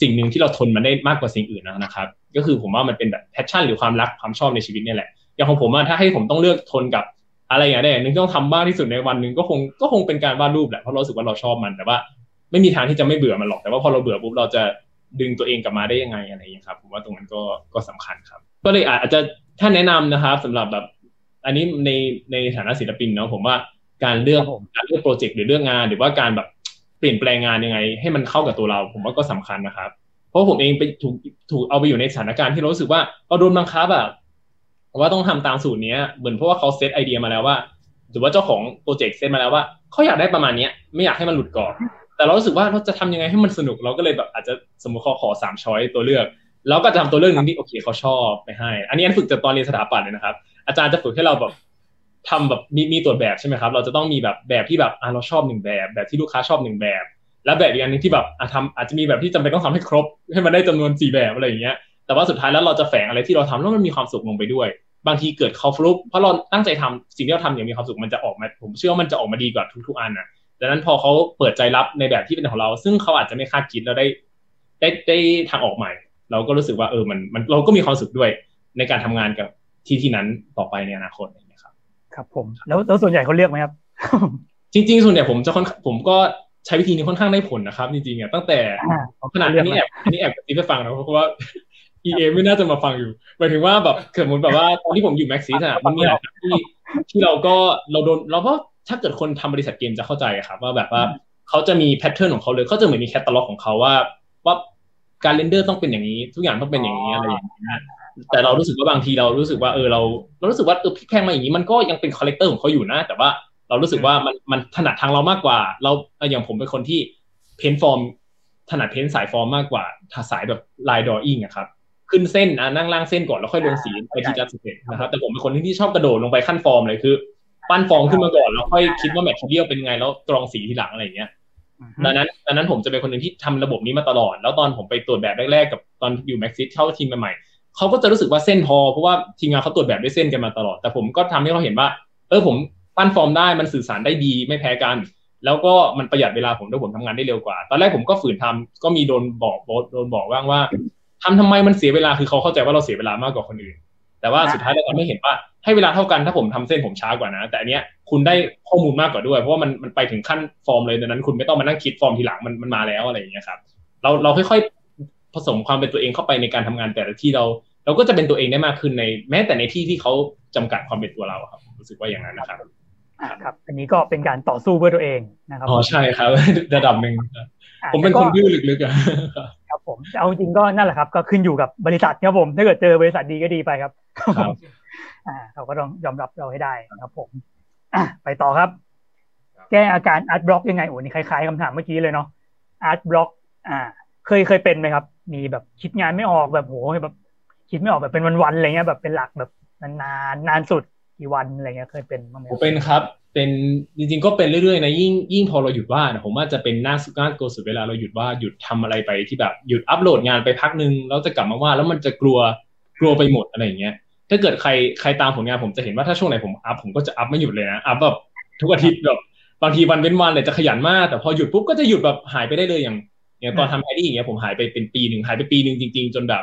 สิ่งหนึ่งที่เราทนมันได้มากกว่าสิ่งอื่นนะครับ ก็คือผมว่ามันเป็นแบบ passion หรือความรักความชอบในชีวิตเนี่ยแหละอย่างของผมอะถ้าให้ผมต้องเลือกทนกับอะไรอย่างใดอย่างหนึ่งที่ต้องทำมากที่สุดในวันหนึ่งก็คงก็คงเป็นการวาดรูปแหละเพราะเราสึกว่าเราชอบมันแต่ว่า ไม่มีทางที่จะไม่เบื่อมันหรอกแต่ว่าพอเราเบื่อปุ๊บเราจะดึงตัวเองกลับมาได้ยังไงอะไรอย่างนี้ครับผมว่าตรงนั้นก็ก็สำคัญครับ ก็เลยอาจจะถ้าแนะนำนะครับสำหรับแบบ อันนี้ในในฐานะศิลปินเนาะผมว่า การเลือกครับผมการเลือกโปรเจกต์หรือเลือกงาน หรือว่าการแบบเปลี่ยนแปลงงานยังไง ให้มันเข้ากับตัวเรา ผมว่าก็สำคัญนะครับ เพราะผมเองไปถูกถูกเอาไปอยู่ในสถานการณ์ที่เรารู้สึกว่าเราโดนบังคับแบบว่าต้องทำตามสูตรเนี้ยเหมือนเพราะว่าเขาเซตไอเดียมาแล้วว่า หรือว่าเจ้าของโปรเจกต์เซตมาแล้วว่าเขาอยากได้ประมาณเนี้ยไม่อยากให้มันหลุดกรอบแต่เรารู้สึกว่าเราจะทำยังไงให้มันสนุกเราก็เลยแบบอาจจะสมมติเขาขอสามช้อยตัวเลือกแล้วก็จะทำตัวเลือกหนึ่งที่โอเคเขาชอบไปให้ อันนี้อันฝึกจากตอนเรียนสถาปัตย์เลยนะครับ อาจารย์จะฝึกให้เราแบบ ทำแบบมีมีตรวจแบบใช่ไหมครับ เราจะต้องมีแบบแบบที่แบบอะเราชอบหนึ่งแบบ แบบที่ลูกค้าชอบหนึ่งแบบ แล้วแบบอีกอันหนึงที่แบบอะทำอาจจะมีแบบที่จำเป็นต้องทำให้ครบ ให้มันได้จำนวนสี่แบบอะไรอย่างเงี้ยแต่ว่าสุดท้ายแล้วเราจะแฝงอะไรที่เราทำแล้วมันมีความสุขลงไปด้วย บางทีเกิดเขาฟลุกเพราะเราตั้งใจทำสิ่งที่เราทำอย่างมีความสุขมันจะออกมา ผมเชื่อว่ามันจะออกมาดีกว่าทุกๆอันนะดังนั้นพอเขาเปิดใจรับในแบบที่เป็นของเรา ซึ่งเขาอาจจะไม่คาดคิดแล้วได้ได้ได้ทางออกใหม่ เราก็รู้สึกว่าเออมันมันเราก็มีความสุขด้วยในการทำงานกับที่ที่นั้นต่อไปในอนาคต ครับครับผมแล้วแล้วส่วนใหญ่เขาเลือกไหมครับ จริง ๆ ส่วนใหญ่ผมจะค่อนผมก็ใช้วิธีนี้ค่อนข้างได้ผลนะครับ จริงๆอะตั้งแต่อ่าขนาดนี้แอบอันนี้แอบกระซิบไปฟังนะเพราะว่า EA ไม่น่าจะมาฟังอยู่หมายถึงว่าแบบสมมติแบบว่าตอนที่ผมอยู่ Maxis อะมันมีหลายครั้งที่ที่เราก็เราโดนเราก็ถ้าเกิดคนทำบริษัทเกมจะเข้าใจอะครับว่าแบบว่าเขาจะมี pattern ของเขาเลยเขาจะเหมือนมีแคตตาล็อกของเขาว่าว่าการ render ต้องเป็นอย่างนี้ ทุกอย่างต้องเป็นอย่างนี้อะไรอย่างเงี้ย แต่เรารู้สึกว่าบางทีเรารู้สึกว่าเออเราเรารู้สึกว่าเออพลิกแพลงมาอย่างนี้มันก็ยังเป็น character ของเขาอยู่นะ แต่ว่าเรารู้สึกว่ามันมันถนัดทางเรามากกว่า เราอย่างผมเป็นคนที่ paint form ถนัด paint สายฟอร์มมากกว่าสายแบบ line drawing อะครับขึ้นเส้นนะนั่งร่างเส้นก่อนแล้วค่อยลงสีไปทีละ step นะครับแต่ผมเป็นคนที่ชอบกระโดดลงไปขั้นฟอร์มเลยคือ ปั้นฟองขึ้นมาก่อนแล้วค่อยคิดว่า material เป็นไงแล้วกรองสีทีหลังอะไรอย่างเงี้ยดังนั้นดังนั้นผมจะเป็นคนหนึ่งที่ทำระบบนี้มาตลอด แล้วตอนผมไปตรวจแบบแรกๆกับตอนอยู่ Maxis เข้าทีมใหม่ๆ เขาก็จะรู้สึกว่าเส้นพอ เพราะว่าทีมงานเขาตรวจแบบด้วยเส้นกันมาตลอด แต่ผมก็ทำให้เขาเห็นว่า เออผมปั้นฟอร์มได้มันสื่อสารได้ดีไม่แพ้กัน แล้วก็มันประหยัดเวลาผมด้วยผมทำงานได้เร็วกว่า ตอนแรกผมก็ฝืนทำก็มีโดนบอกโดนบอกว่างว่าทำทำไมมันเสียเวลาคือเขาเข้าใจว่าเราเสียเวลามากกว่าคนอื่น แต่ว่าสุดท้ายเราทำให้เห็นว่าให้เวลาเท่ากันถ้าผมทำเส้นผมช้ากว่านะ แต่อันเนี้ยคุณได้ข้อมูลมากกว่าด้วย เพราะว่ามันมันไปถึงขั้นฟอร์มเลยดังนั้น คุณไม่ต้องมานั่งคิดฟอร์มทีหลังมันมันมาแล้วอะไรอย่างเงี้ยครับเราเราค่อยๆผสมความเป็นตัวเองเข้าไปในการทำงานแต่ละที่เรา เราก็จะเป็นตัวเองได้มากขึ้นในแม้แต่ในที่ที่เขาจำกัดความเป็นตัวเราครับผมรู้สึกว่าอย่างนั้นนะครับอ่าครับ อันนี้ก็เป็นการต่อสู้เพื่อตัวเองนะครับอ๋อใช่ครับระดับหนึ่งอ่าผมเป็นแต่คก็นดื้อลึกๆอะครับผมเอาจริงก็นั่นแหละครับ ก็ขึ้นอยู่กับบริษัทครับผม ถ้าเกิดเจอบริษัทดีก็ดีไปครับครับอ่าเขาก็ต้องยอมรับเราให้ได้ครับผมอะไปต่อครับ แก้อาการอาร์ตบล็อกยังไงโอ้นี่คล้ายๆคำถามเมื่อกี้เลยเนาะอาร์ตบล็อก อ่า เคยเคยเป็นไหมครับ มีแบบคิดงานไม่ออกแบบโหแบบ คิดไม่ออกแบบเป็นวันๆอะไรเงี้ยแบบเป็นหลักแบบนานๆนานสุดกี่วันอะไรเงี้ยเคยเป็นบ้างไหมผมเป็นครับ เป็นจริงๆก็เป็นเรื่อยๆนะยิ่งยิ่งพอเราหยุดว่างผมว่าจะเป็นหน้าสุดหน้าโกสุดเวลาเราหยุดว่าหยุดทำอะไรไปที่แบบหยุดอัปโหลดงานไปพักนึงแล้วจะกลับมาว่าแล้วมันจะกลัวกลัวไปหมดอะไรอย่างเงี้ยถ้าเกิดใครใครตามผลงานผมจะเห็นว่าถ้าช่วงไหนผม up ผมก็จะ up ไม่หยุดเลยนะ up แบบทุกอาทิตย์แบบบางทีวันเว้นวันเลยจะขยันมาก แต่พอหยุดปุ๊บก็จะหยุดแบบหายไปได้เลยอย่างอย่างตอนทำไอดี้อย่างเงี้ยผมหายไปเป็นปีหนึ่งหายไปปีหนึ่งจริง ๆ จนแบบ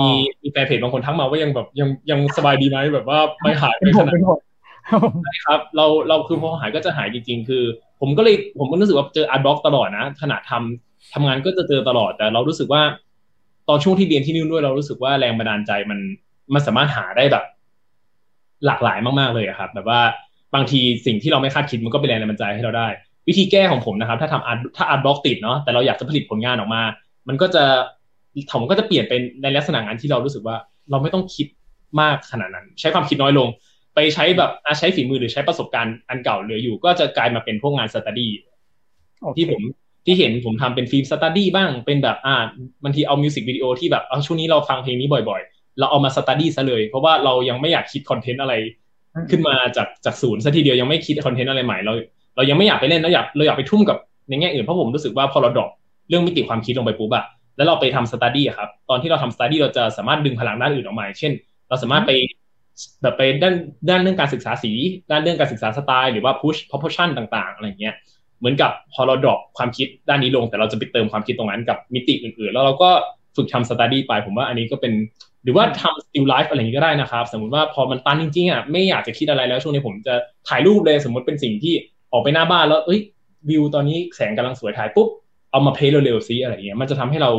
มีมีแฟนเพจบางคนทักมาว่ายังแบบยังยังสบายดีไหมแบบว่าไม่หายไปเป็นห่วงขนาดเป็นห่วงครับผมใช่ครับ เราเราคือพอหายก็จะหายจริงๆ คือ ผมก็เลยผมก็รู้สึกว่าเจอ art block ตลอดนะขณะทำทำงานก็จะเจอตลอด แต่เรารู้สึกว่า ตอนช่วงที่เรียนที่นู่นด้วยเรารู้สึกว่าแรงบันดาลใจมันมันสามารถหาได้แบบ หลากหลายมากๆเลยอะครับ แบบว่าบางทีสิ่งที่เราไม่คาดคิดมันก็เป็นแรงบันดาลใจให้เราได้ วิธีแก้ของผมนะครับ ถ้าทำ art ถ้า art block ติดเนาะแต่เราอยากจะผลิตผลงานออกมา มันก็จะ ผมก็จะเปลี่ยนเป็นในลักษณะงานที่เรารู้สึกว่าเราไม่ต้องคิดมากขนาดนั้น ใช้ความคิดน้อยลง ไปใช้แบบอะใช้ฝีมือหรือใช้ประสบการณ์อันเก่าเหลืออยู่ ก็จะกลายมาเป็นพวกงานสต u d ดี้โอเคที่ผมที่เห็นผมทำเป็นฟิล์มสต u d ดี้บ้างเป็นแบบอ่าบางทีเอา music video ที่แบบเอาช่วงนี้เราฟังเพลงนี้บ่อยๆ เราเอามาสต u d ดี้ซะเลย เพราะว่าเรายังไม่อยากคิด content อะไร ขึ้นมาจากจากศูนย์ซะทีเดียวยังไม่คิด content อะไรใหม่เราเรายังไม่อยากไปเล่นเราอยากเราอยากไปทุ่มกับในแง่อื่นเพราะผมรู้สึกว่าพอเรา drop เรื่องมิติความคิดลงไปปุ๊บอะ แล้วเราไปทำสต u d ดี้อะครับ ตอนที่เราทำสต u d ดี้เราจะสามารถดึงพลังด้านอื่นออกมา เช่น เราสามารถไปแบบไปด้านด้านเรื่องการศึกษาสี ด้านเรื่องการศึกษาสไตล์หรือว่า push proportion ต่าง ๆ อะไรเงี้ย เหมือนกับพอเรา drop ความคิดด้านนี้ลง แต่เราจะไปเติมความคิดตรงนั้นกับมิติอื่น ๆ แล้วเราก็ฝึกทำสต u d ดี้ไป ผมว่าอันนี้ก็เป็น หรือว่าทำ still life อะไรอย่างนี้ก็ได้นะครับ สมมติว่าพอมันตันจริงๆอะไม่อยากจะคิดอะไรแล้วช่วงนี้ผมจะถ่ายรูปเลยสมมติเป็นสิ่งที่ออกไปหน้าบ้านแล้วเอ้ยวิวตอนนี้แสงกำลังสวยถ่ายปุ๊บ เอามาเพลย์เร็วๆซิอะไรอย่างเงี้ยมันจะทำให้เรา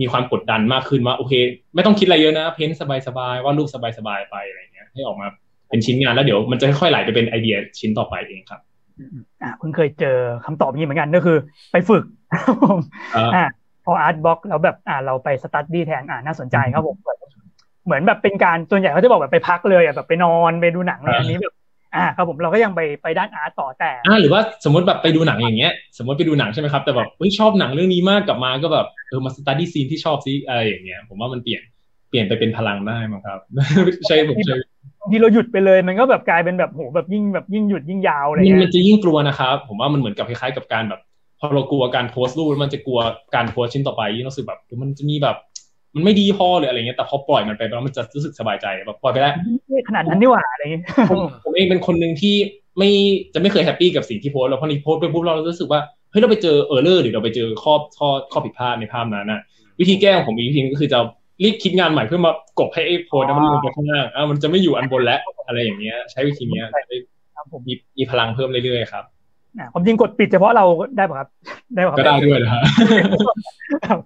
มีความกดดันมากขึ้นว่าโอเค ไม่ต้องคิดอะไรเยอะนะ paintสบายๆวาดรูปสบายๆไปอะไรอย่างเงี้ยให้ออกมาเป็นชิ้นงานแล้วเดี๋ยวมันจะค่อยๆไหลไปเป็นไอเดียชิ้นต่อไปเองครับอ่าเพิ่งเคยเจอคำตอบนี้เหมือนกันก็คือ ไปฝึกอ่าอ่าพอ art block แล้วแบบอ่าเราไป study แทนอ่าน่าสนใจครับผมเหมือนแบบเป็นการส่วนใหญ่เขาจะบอกแบบไปพักเลยอะแบบไปนอนไปดูหนังอะไรอันนี้แบบ อ่าครับผมเราก็ยังไปไปด้าน art ต่อแต่อ่าหรือว่าสมมติแบบไปดูหนังอย่างเงี้ย สมมติไปดูหนังใช่ไหมครับ แต่แบบเฮ้ยชอบหนังเรื่องนี้มากกลับมาก็แบบเออมาสต u d ดี้ซีนที่ชอบซิอะไรอย่างเงี้ย ผมว่ามันเปลี่ยนเปลี่ยนไปเป็นพลังได้มั้งครับใช่ผมใช่บางทีเราหยุดไปเลยมันก็แบบกลายเป็นแบบโหแบบยิ่งแบบยิ่งหยุดยิ่งยาวอะไรยิ่งเงี้มันยจะยิ่งกลัวนะครับ ผมว่ามันเหมือนกับคล้ายๆกับการแบบพอเรากลัวการโพสต์รูปแล้วมันจะกลัวการโพสต์ชิ้นต่อไปยิ่งรู้สึกแบบเดี๋ยวมันจะมีแบบ มันไม่ดีพอหรืออะไรเงี้ยแต่พอปล่อยมันไปแล้วมันจะรู้สึกสบายใจแบบปล่อยไปแล้วขนาดนั้นนี่หว่าอะไรเงี้ยผมผมเองเป็นคนหนึ่งที่ไม่จะไม่เคย happy กับสิ่งที่โพสต์แล้วพอนี้โพสต์ไปปุ๊บเรารู้สึกว่าเฮ้ยเราไปเจอ error หรือเราไปเจอข้อข้อข้อผิดพลาดในภาพนั้นนะวิธีแก้ของผมอีกวิธีนึงก็คือจะรีบคิดงานใหม่เพื่อมากบให้ไอ้โพสต์นั้นมันลงไปข้างล่างอะมันจะไม่อยู่อันบนแล้วอะไรอย่างเงี้ย ใช้วิธีเนี้ยจะได้ครับผมมีมีพลังเพิ่มเรื่อยๆครับอ่าความจริงกดปิดเฉพาะเราได้ป่ะครับ ได้ป่ะครัก็ได้ด้วยนะฮะครับ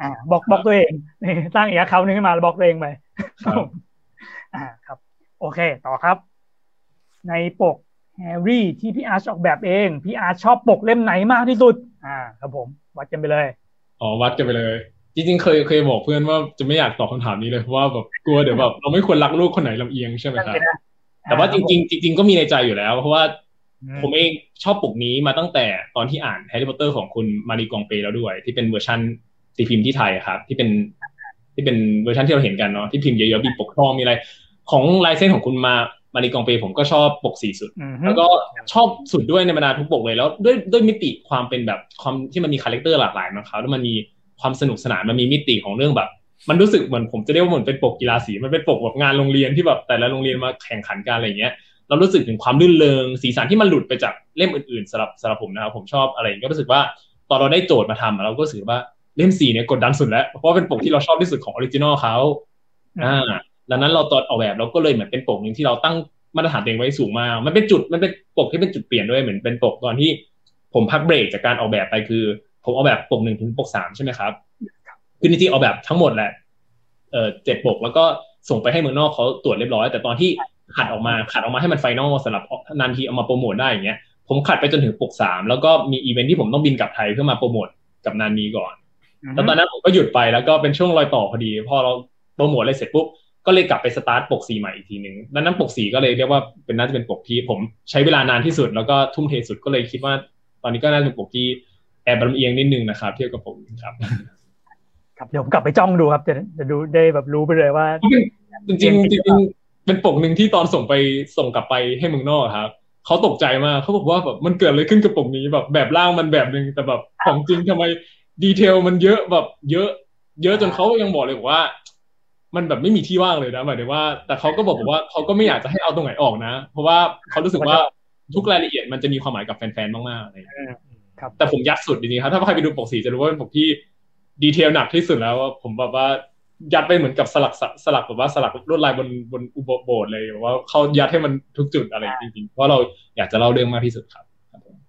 อ่าบล็อกบล็อกตัวเองนี่สร้างอีกเขาหนึ่งขึ้นมาแล้วบล็อกตัวเองไปครับอ่าครับ โอเค ต่อครับ ในปกแฮร์รี่ที่พี่อาร์ชออกแบบเอง พี่อาร์ชชอบปกเล่มไหนมากที่สุด อ่า ครับผม วัดกันไปเลยอ๋อวัดกันไปเลย จริงๆเคยเคยบอกเพื่อนว่าจะไม่อยากตอบคำถามนี้เลยเพราะว่าแบบกลัวเดี๋ยวแบบเราไม่ควรรักลูกคนไหนลำเอียงใช่ไหมครับแต่ว่าจริง ๆ จริง ๆ ก็มีในใจอยู่แล้ว เพราะว่าๆผมเองชอบปกนี้มาตั้งแต่ตอนที่อ่านแฮร์รี่พอตเตอร์ของคุณมารีกองเปแล้วด้วย ที่เป็นเวอร์ชัน ตีพิมพ์ที่ไทยอะครับ ที่เป็นที่เป็นเวอร์ชันที่เราเห็นกันเนาะที่พิมพ์เยอะๆมีปกทองมีอะไร ของลายเส้นของคุณมามารีกองเปผมก็ชอบปกสี่สุดอืมแล้วก็ชอบสุดด้วยในบรรดาทุกปกเลย แล้วด้วยด้วยมิติความเป็นแบบความที่มันมี character หลากหลายนะครับแล้วมันมีความสนุกสนานมันมีมิติของเรื่องแบบ มันรู้สึกเหมือนผมจะเรียกว่าเหมือนเป็นปกกีฬาสีมันเป็นปกแบบงานโรงเรียนที่แบบแต่ละโรงเรียนมาแข่งขันกันอะไรอย่างเงี้ยเรารู้สึกถึงความรื่นเริงสีสันที่มันหลุดไปจากเล่มอื่นๆสำหรับสำหรับผมนะครับผมชอบอะไรอย่างเงี้ยก็รู้สึกว่าตอนเราได้โจทย์มาทำอะเราก็รู้สึกว่า เล่มสี่เนี่ยกดดันสุดแล้ว เพราะว่าเป็นปกที่เราชอบที่สุดของ original เขาอ่าดังนั้นเราตอนออกแบบเราก็เลยเหมือนเป็นปกหนึ่งที่เราตั้งมาตรฐานตัวเองไว้สูงมาก มันเป็นจุดมันเป็นปกที่เป็นจุดเปลี่ยนด้วยเหมือนเป็นปกตอนที่ผมพักเบรกจากการออกแบบไปคือ ผมออกแบบปกหนึ่งถึงปกสามใช่ไหมครับคือจริงๆออกแบบทั้งหมดแหละเออเจ็ดปกแล้วก็ส่งไปให้เมืองนอกเขาตรวจเรียบร้อย แต่ตอนที่ขัดออกมาขัดออกมาให้มัน final สำหรับนานมีเอามาโปรโมทได้อย่างเงี้ยผมขัดไปจนถึงปกสามแล้วก็มีอีเวนท์ที่ผมต้องบินกลับไทยเพื่อมาโปรโมทกับนานมีก่อน แล้วตอนนั้นผมก็หยุดไปแล้วก็เป็นช่วงรอยต่อพอดี พอเราโปรโมทอะไรเสร็จปุ๊บก็เลยกลับไปสตาร์ทปกสีใหม่อีกทีหนึ่งดังนั้นปกสีก็เลยเรียกว่าเป็นน่าจะเป็นปกที่ผมใช้เวลานานที่สุด แล้วก็ทุ่มเทสุดก็เลยคิดว่า ตอนนี้ก็น่าจะเป็นปกที่แอบบลำเอียงนิดนึงนะครับ เทียบกับผมครับ ครับเดี๋ยวผมกลับไปจ้องดูครับ จะจะดูได้แบบรู้ไปเลยว่า จริงๆจริงๆเป็นปกหนึ่งที่ตอนส่งไปส่งกลับไปให้เมืองนอกครับเขาตกใจมากเขาบอกว่าแบบมันเกิดอะไรขึ้นกับปกนี้แบบแบบร่างมันแบบหนึ่งแต่แบบของจริงทำไม ดีเทลมันเยอะแบบเยอะ เยอะจนเขายังบอกเลยว่า มันแบบไม่มีที่ว่างเลยนะหมายถึงว่า แต่เขาก็บอกว่าเขาก็ไม่อยากจะให้เอาตรงไหนออกนะ เพราะว่าเขารู้สึกว่าทุกรายละเอียดมันจะมีความหมายกับแฟนๆ มากๆอะไรอย่างเงี้ยครับ แต่ผมยัดสุดจริงๆครับ ถ้าใครไปดูปกสีจะรู้ว่าเป็นปกที่ดีเทลหนักที่สุดแล้วว่าผมแบบว่ายัดไปเหมือนกับสลักสสลักแบบว่าสลักลวดลายบนบนอุโบสถ์เลยแบบว่าเขายัดให้มันทุกจุดอะไรจริงๆเพราะเราอยากจะเล่าเรื่องมากที่สุดครับ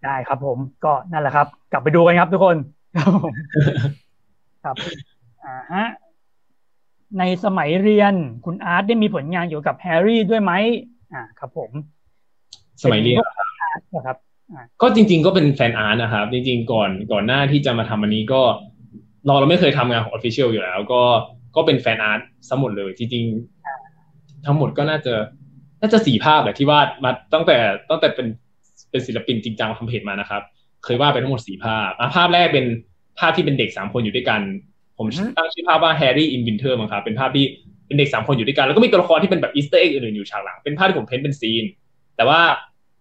ได้ครับผมก็นั่นแหละครับ กลับไปดูกันครับทุกคน ครับผมครับอ่าฮะในสมัยเรียนคุณอาร์ตได้มีผลงานเกี่ยวกับแฮร์รี่ด้วยไหมอ่าครับผม สมัยเรียนนะครับก็จริง ๆ ก็เป็น fan art นะครับ จริง ๆ ก่อนก่อนหน้าที่จะมาทำอันนี้ก็ เราเราไม่เคยทำงานของ official อยู่แล้ว ก็ก็เป็น fan art หมดเลย จริง ๆ ทั้งหมดก็น่าจะน่าจะสี่ภาพแหละที่วาดมาตั้งแต่ตั้งแต่เป็นเป็นศิลปินจริงจังทำเพจมานะครับ เคยวาดไปทั้งหมดสี่ภาพอะภาพแรกเป็น ภาพที่เป็นเด็กสามคนอยู่ด้วยกัน ผมตั้งชื่อภาพว่า Harry in Winter มั้งครับเป็นภาพที่เป็นเด็กสามคนอยู่ด้วยกัน แล้วก็มีตัวละครที่เป็นแบบ easter egg อื่นๆอยู่ฉากหลังเป็นภาพที่ผม paint เป็น scene แต่ว่า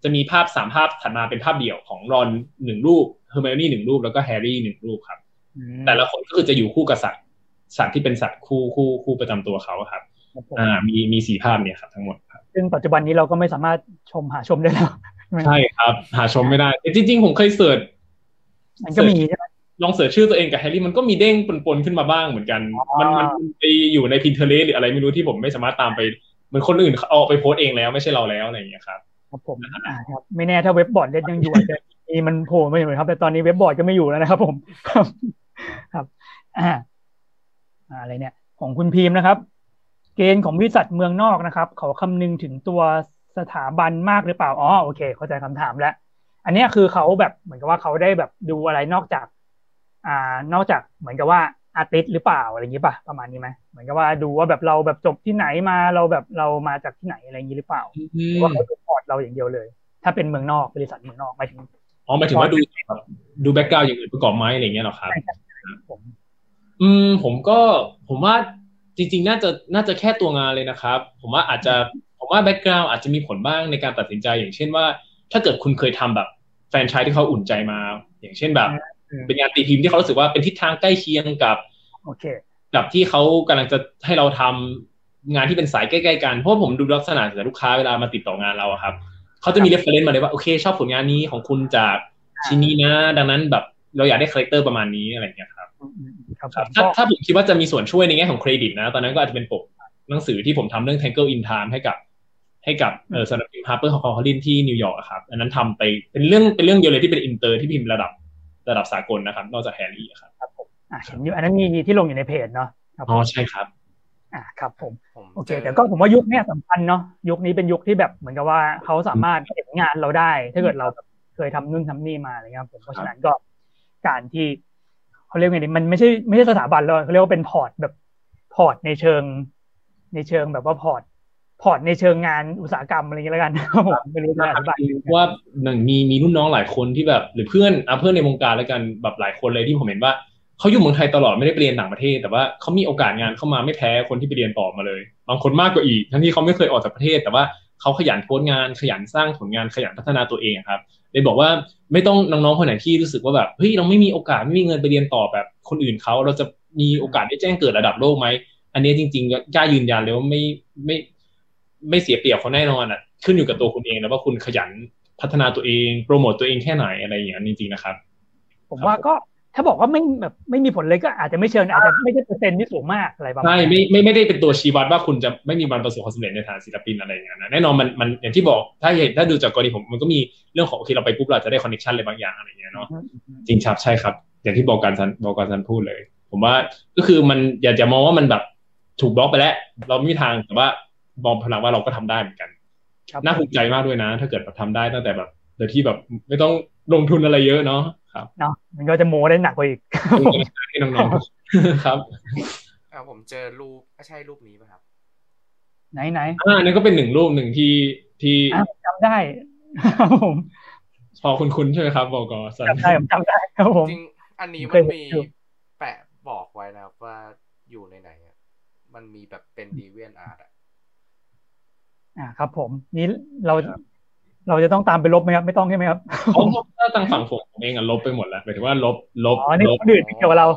จะมีภาพสามภาพถัดมาเป็นภาพเดี่ยวของรอนหนึ่งรูปเฮอร์เมโอนี่หนึ่งรูปแล้วก็แฮร์รี่หนึ่งรูปครับ แต่ละคนก็คือจะอยู่คู่กับสัตว์สัตว์ที่เป็นสัตว์คู่คู่คู่ประจำตัวเขาครับอ่ามีมีสี่ภาพเนี่ยครับทั้งหมดครับซึ่งปัจจุบันนี้เราก็ไม่สามารถชมหาชมได้แล้วใช่ครับ หาชมไม่ได้แต่จริง ๆ ผมเคย search มันก็มีใช่ไหม ลอง search ชื่อตัวเองกับแฮร์รี่มันก็มีเด้งปนๆขึ้นมาบ้างเหมือนกัน มันมันไปอยู่ใน Pinterest หรืออะไรไม่รู้ที่ผมไม่สามารถตามไปเหมือนคนอื่นเอาไปโพสต์เองแล้วไม่ใใช่เราแล้วอะไรอย่างเงี้ยครับครับผมอ่าครับไม่แน่ถ้าเว็บบอร์ดเล่นยังอยู่อาจจะมีมันโผล่มาอยู่ครับ แต่ตอนนี้เว็บบอร์ดก็ไม่อยู่แล้วนะครับ ผมครับครับอ่าอะไรเนี่ย ของคุณพีมนะครับ เกณฑ์ของบริษัทเมืองนอกนะครับเขาคำนึงถึงตัวสถาบันมากหรือเปล่าอ๋อโอเค เข้าใจคำถามแล้ว อันนี้คือเขาแบบเหมือนกับว่าเขาได้แบบดูอะไรนอกจากอ่านอกจากเหมือนกับว่า artist หรือเปล่าอะไรอย่างนี้ป่ะประมาณนี้ไหมเหมือนกับว่าดูว่าแบบเราแบบจบที่ไหนมาเราแบบเรามาจากที่ไหนอะไรอย่างนี้หรือเปล่าหรือว่าเขาดู port เราอย่างเดียวเลย ถ้าเป็นเมืองนอกบริษัทเมืองนอกหมายถึงอ๋อหมายถึงว่าดูแบบดู background อย่างอื่นประกอบไหมอะไรเงี้ยหรอครับผมอืมผมก็ผมว่าจริง ๆ น่าจะน่าจะแค่ตัวงานเลยนะครับ ผมว่าอาจจะผมว่า background อาจจะมีผลบ้างในการตัดสินใจอย่างเช่นว่า ถ้าเกิดคุณเคยทำแบบแฟรนไชส์ที่เขาอุ่นใจมา อย่างเช่นแบบ เป็นงานตีพิมพ์ที่เขารู้สึกว่าเป็นทิศทางใกล้เคียงกับโอเคกับที่เขากำลังจะให้เราทำงานที่เป็นสายใกล้ๆกันเพราะว่าผมดูลักษณะจากลูกค้าเวลามาติดต่องานเราอะครับเขาจะมี reference มาเลยว่าโอเค ชอบผลงานนี้ของคุณจากชิ้นนี้นะ ดังนั้นแบบเราอยากได้ character ประมาณนี้อะไรอย่างเงี้ยครับครับครับผมถ้าถ้าผมคิดว่าจะมีส่วนช่วยในแง่ของเครดิตนะ ตอนนั้นก็อาจจะเป็นปกหนังสือที่ผมทำเรื่อง Tangled in Time ให้กับ ให้กับเออสำนักพิมพ์ Harper Collins ที่นิวยอร์กครับ อันนั้นทำไปเป็นเรื่องเป็นเรื่องเดียวเลยที่เป็นอินเตอร์ที่พิมพ์ระดับ ระดับสากลนะครับ นอกจากแฮร์รี่ครับครับผมอ่าเห็นอยู่อันนั้นมีที่ลงอยู่ในเพจเนาะครับอ๋อใช่ครับอ่าครับผมผมโอเคจแต่ก็ผมว่ายุคเนี้ยสำคัญเนาะยุคนี้เป็นยุคที่แบบเหมือนกับว่าเขาสามารถเห็นงานเราได้ ถ้าเกิดเราแบบเคยทำนู่นทำนี่มาอะไรเงี้ยครับผมเพราะฉะนั้นก็การที่เขาเรียกไงดีมันไม่ใช่ไม่ใช่สถาบันเลยเขาเรียกว่าเป็น port แบบ port ในเชิง ในเชิงแบบว่า port port ในเชิงงานอุตสาหกรรมอะไรเงี้ยแล้วกันผมไม่รู้จะอธิบายว่าหนึ่งมีมีรุ่นน้องหลายคนที่แบบ หรือเพื่อนอะเพื่อนในวงการแล้วกันแบบหลายคนเลยที่ผมเห็นว่าเขาอยู่เมืองไทยตลอดไม่ได้ไปเรียนต่างประเทศ แต่ว่าเขามีโอกาสงานเข้ามาไม่แพ้คนที่ไปเรียนต่อมาเลย บางคนมากกว่าอีก ทั้งที่เขาไม่เคยออกจากประเทศ แต่ว่าเขาขยันโพสต์งานขยันสร้างผลงานขยันพัฒนาตัวเองครับเลยบอกว่าไม่ต้องน้องๆคนไหนที่รู้สึกว่าแบบเฮ้ยเราไม่มีโอกาสไม่มีเงินไปเรียนต่อแบบคนอื่นเขาเราจะมีโอกาสได้แจ้งเกิดระดับโลกไหมอันนี้จริงๆกล้ายืนยันเลยว่าไม่ไม่ ไม่เสียเปรียบเขาแน่นอนอะ ขึ้นอยู่กับตัวคุณเองแล้วว่าคุณขยันพัฒนาตัวเองโปรโมตตัวเองแค่ไหนอะไรอย่างนี้จริงๆนะครับ ผมว่าก็ถ้าบอกว่าไม่แบบไม่มีผลเลยก็อาจจะไม่เชิญอาจจะไม่ใช่เปอร์เซ็นต์ที่สูงมากอะไรประมาณใช่นั้นไม่ไม่ไม่ได้เป็นตัวชี้วัดว่าคุณจะไม่มีวันประสบความสำเร็จในฐานะศิลปินอะไรอย่างเงี้ยนะแน่นอนมันมันอย่างที่บอกถ้าเห็นถ้าดูจากกรณีผมมันก็มีเรื่องของโอเคเราไปปุ๊บเราจะได้ connection อะไรบางอย่างอะไรอย่างเงี้ยเนาะจริงครับใช่ครับ อย่างที่บอกการซันบอกการซันพูดเลย ผมว่าก็คือมันอย่าจะมองว่ามันแบบถูกบล็อกไปแล้ว เราไม่มีทางแต่ว่า มองพลังว่าเราก็ทำได้เหมือนกันครับน่าภูมิใจมากด้วยนะ ถ้าเกิดแบบทำได้ตั้งแต่แบบโดยที่แบบไม่ต้องลงทุนอะไรเยอะเนาะครับเนาะมันก็จะโมได้หนักกว่าอีกให้น้องๆครับอ่าผมเจอรูปใช่รูปนี้ป่ะครับ ไหนไหนอ่านั่นก็เป็นหนึ่งรูปหนึ่งที่ที่อะจำได้ครับผมพอคุณคุณใช่ไหมครับบอกกสันจำได้ผมจำได้ครับผมจริงอันนี้เคมัยนเห็นมีอยู่แปะบอกไว้นะครับว่าอยู่ในไหนอะมันมีแบบเป็นดีเวียนอาร์ต อะอ่าครับ ผมนี้เราเราจะต้องตามไปลบไหมครับ ไม่ต้องใช่ไหมครับถ้าทางฝั่งผมเองอะลบไปหมดแล้วหมายถึงว่าลบลบอ๋อนี่คนอื่นเกี่ยวกับเรา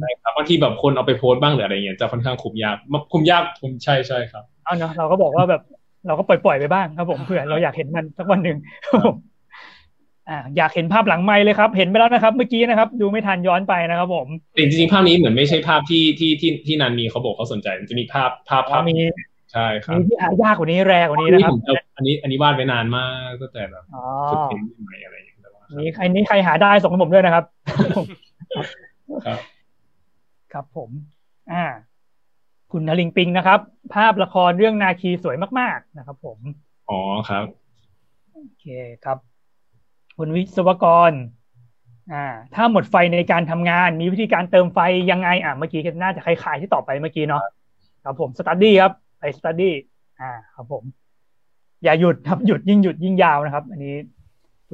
ใช่ครับบางทีแบบคนเอาไปโพสต์บ้างหรืออะไรเงี้ยจะค่อนข้างคุมยากคุมยากคุมใช่ใช่ครับเอาเนาะเราก็บอกว่าแบบเราก็ปล่อยๆไปบ้างครับผมเผื่อเราอยากเห็นมันสักวันหนึ่งอ่าอยากเห็นภาพหลังไม้เลยครับ เห็นไปแล้วนะครับ เมื่อกี้นะครับ ดูไม่ทันย้อนไปนะครับผมจริงๆภาพนี้เหมือนไม่ใช่ภาพที่ที่ที่ที่นันมีเขาบอกเขาสนใจ มันจะมีภาพภาพภาพมี ใช่ครับมีที่หายากกว่านี้แรงกว่านี้นะครับอันนี้อันนี้วาดไว้นานมากก็แต่แบบฝึกเห็นใหม่อะไรอย่างเงี้ยนี่ใครนี้ใครหาได้ส่งให้ผมด้วยนะครับ ครับ ครับผม อ่า คุณนลิงปิงนะครับ ภาพละครเรื่องนาคีสวยมาก ๆ นะครับ ผม อ๋อครับโอเคครับ คุณวิศวกรอ่า ถ้าหมดไฟในการทำงาน มีวิธีการเติมไฟยังไงอ่าเมื่อกี้น่าจะคล้ายๆที่ต่อไปเมื่อกี้เนาะครับผม study ครับ ไป study อ่าครับผม อย่าหยุดครับหยุดยิ่งหยุดยิ่งยาวนะครับ อันนี้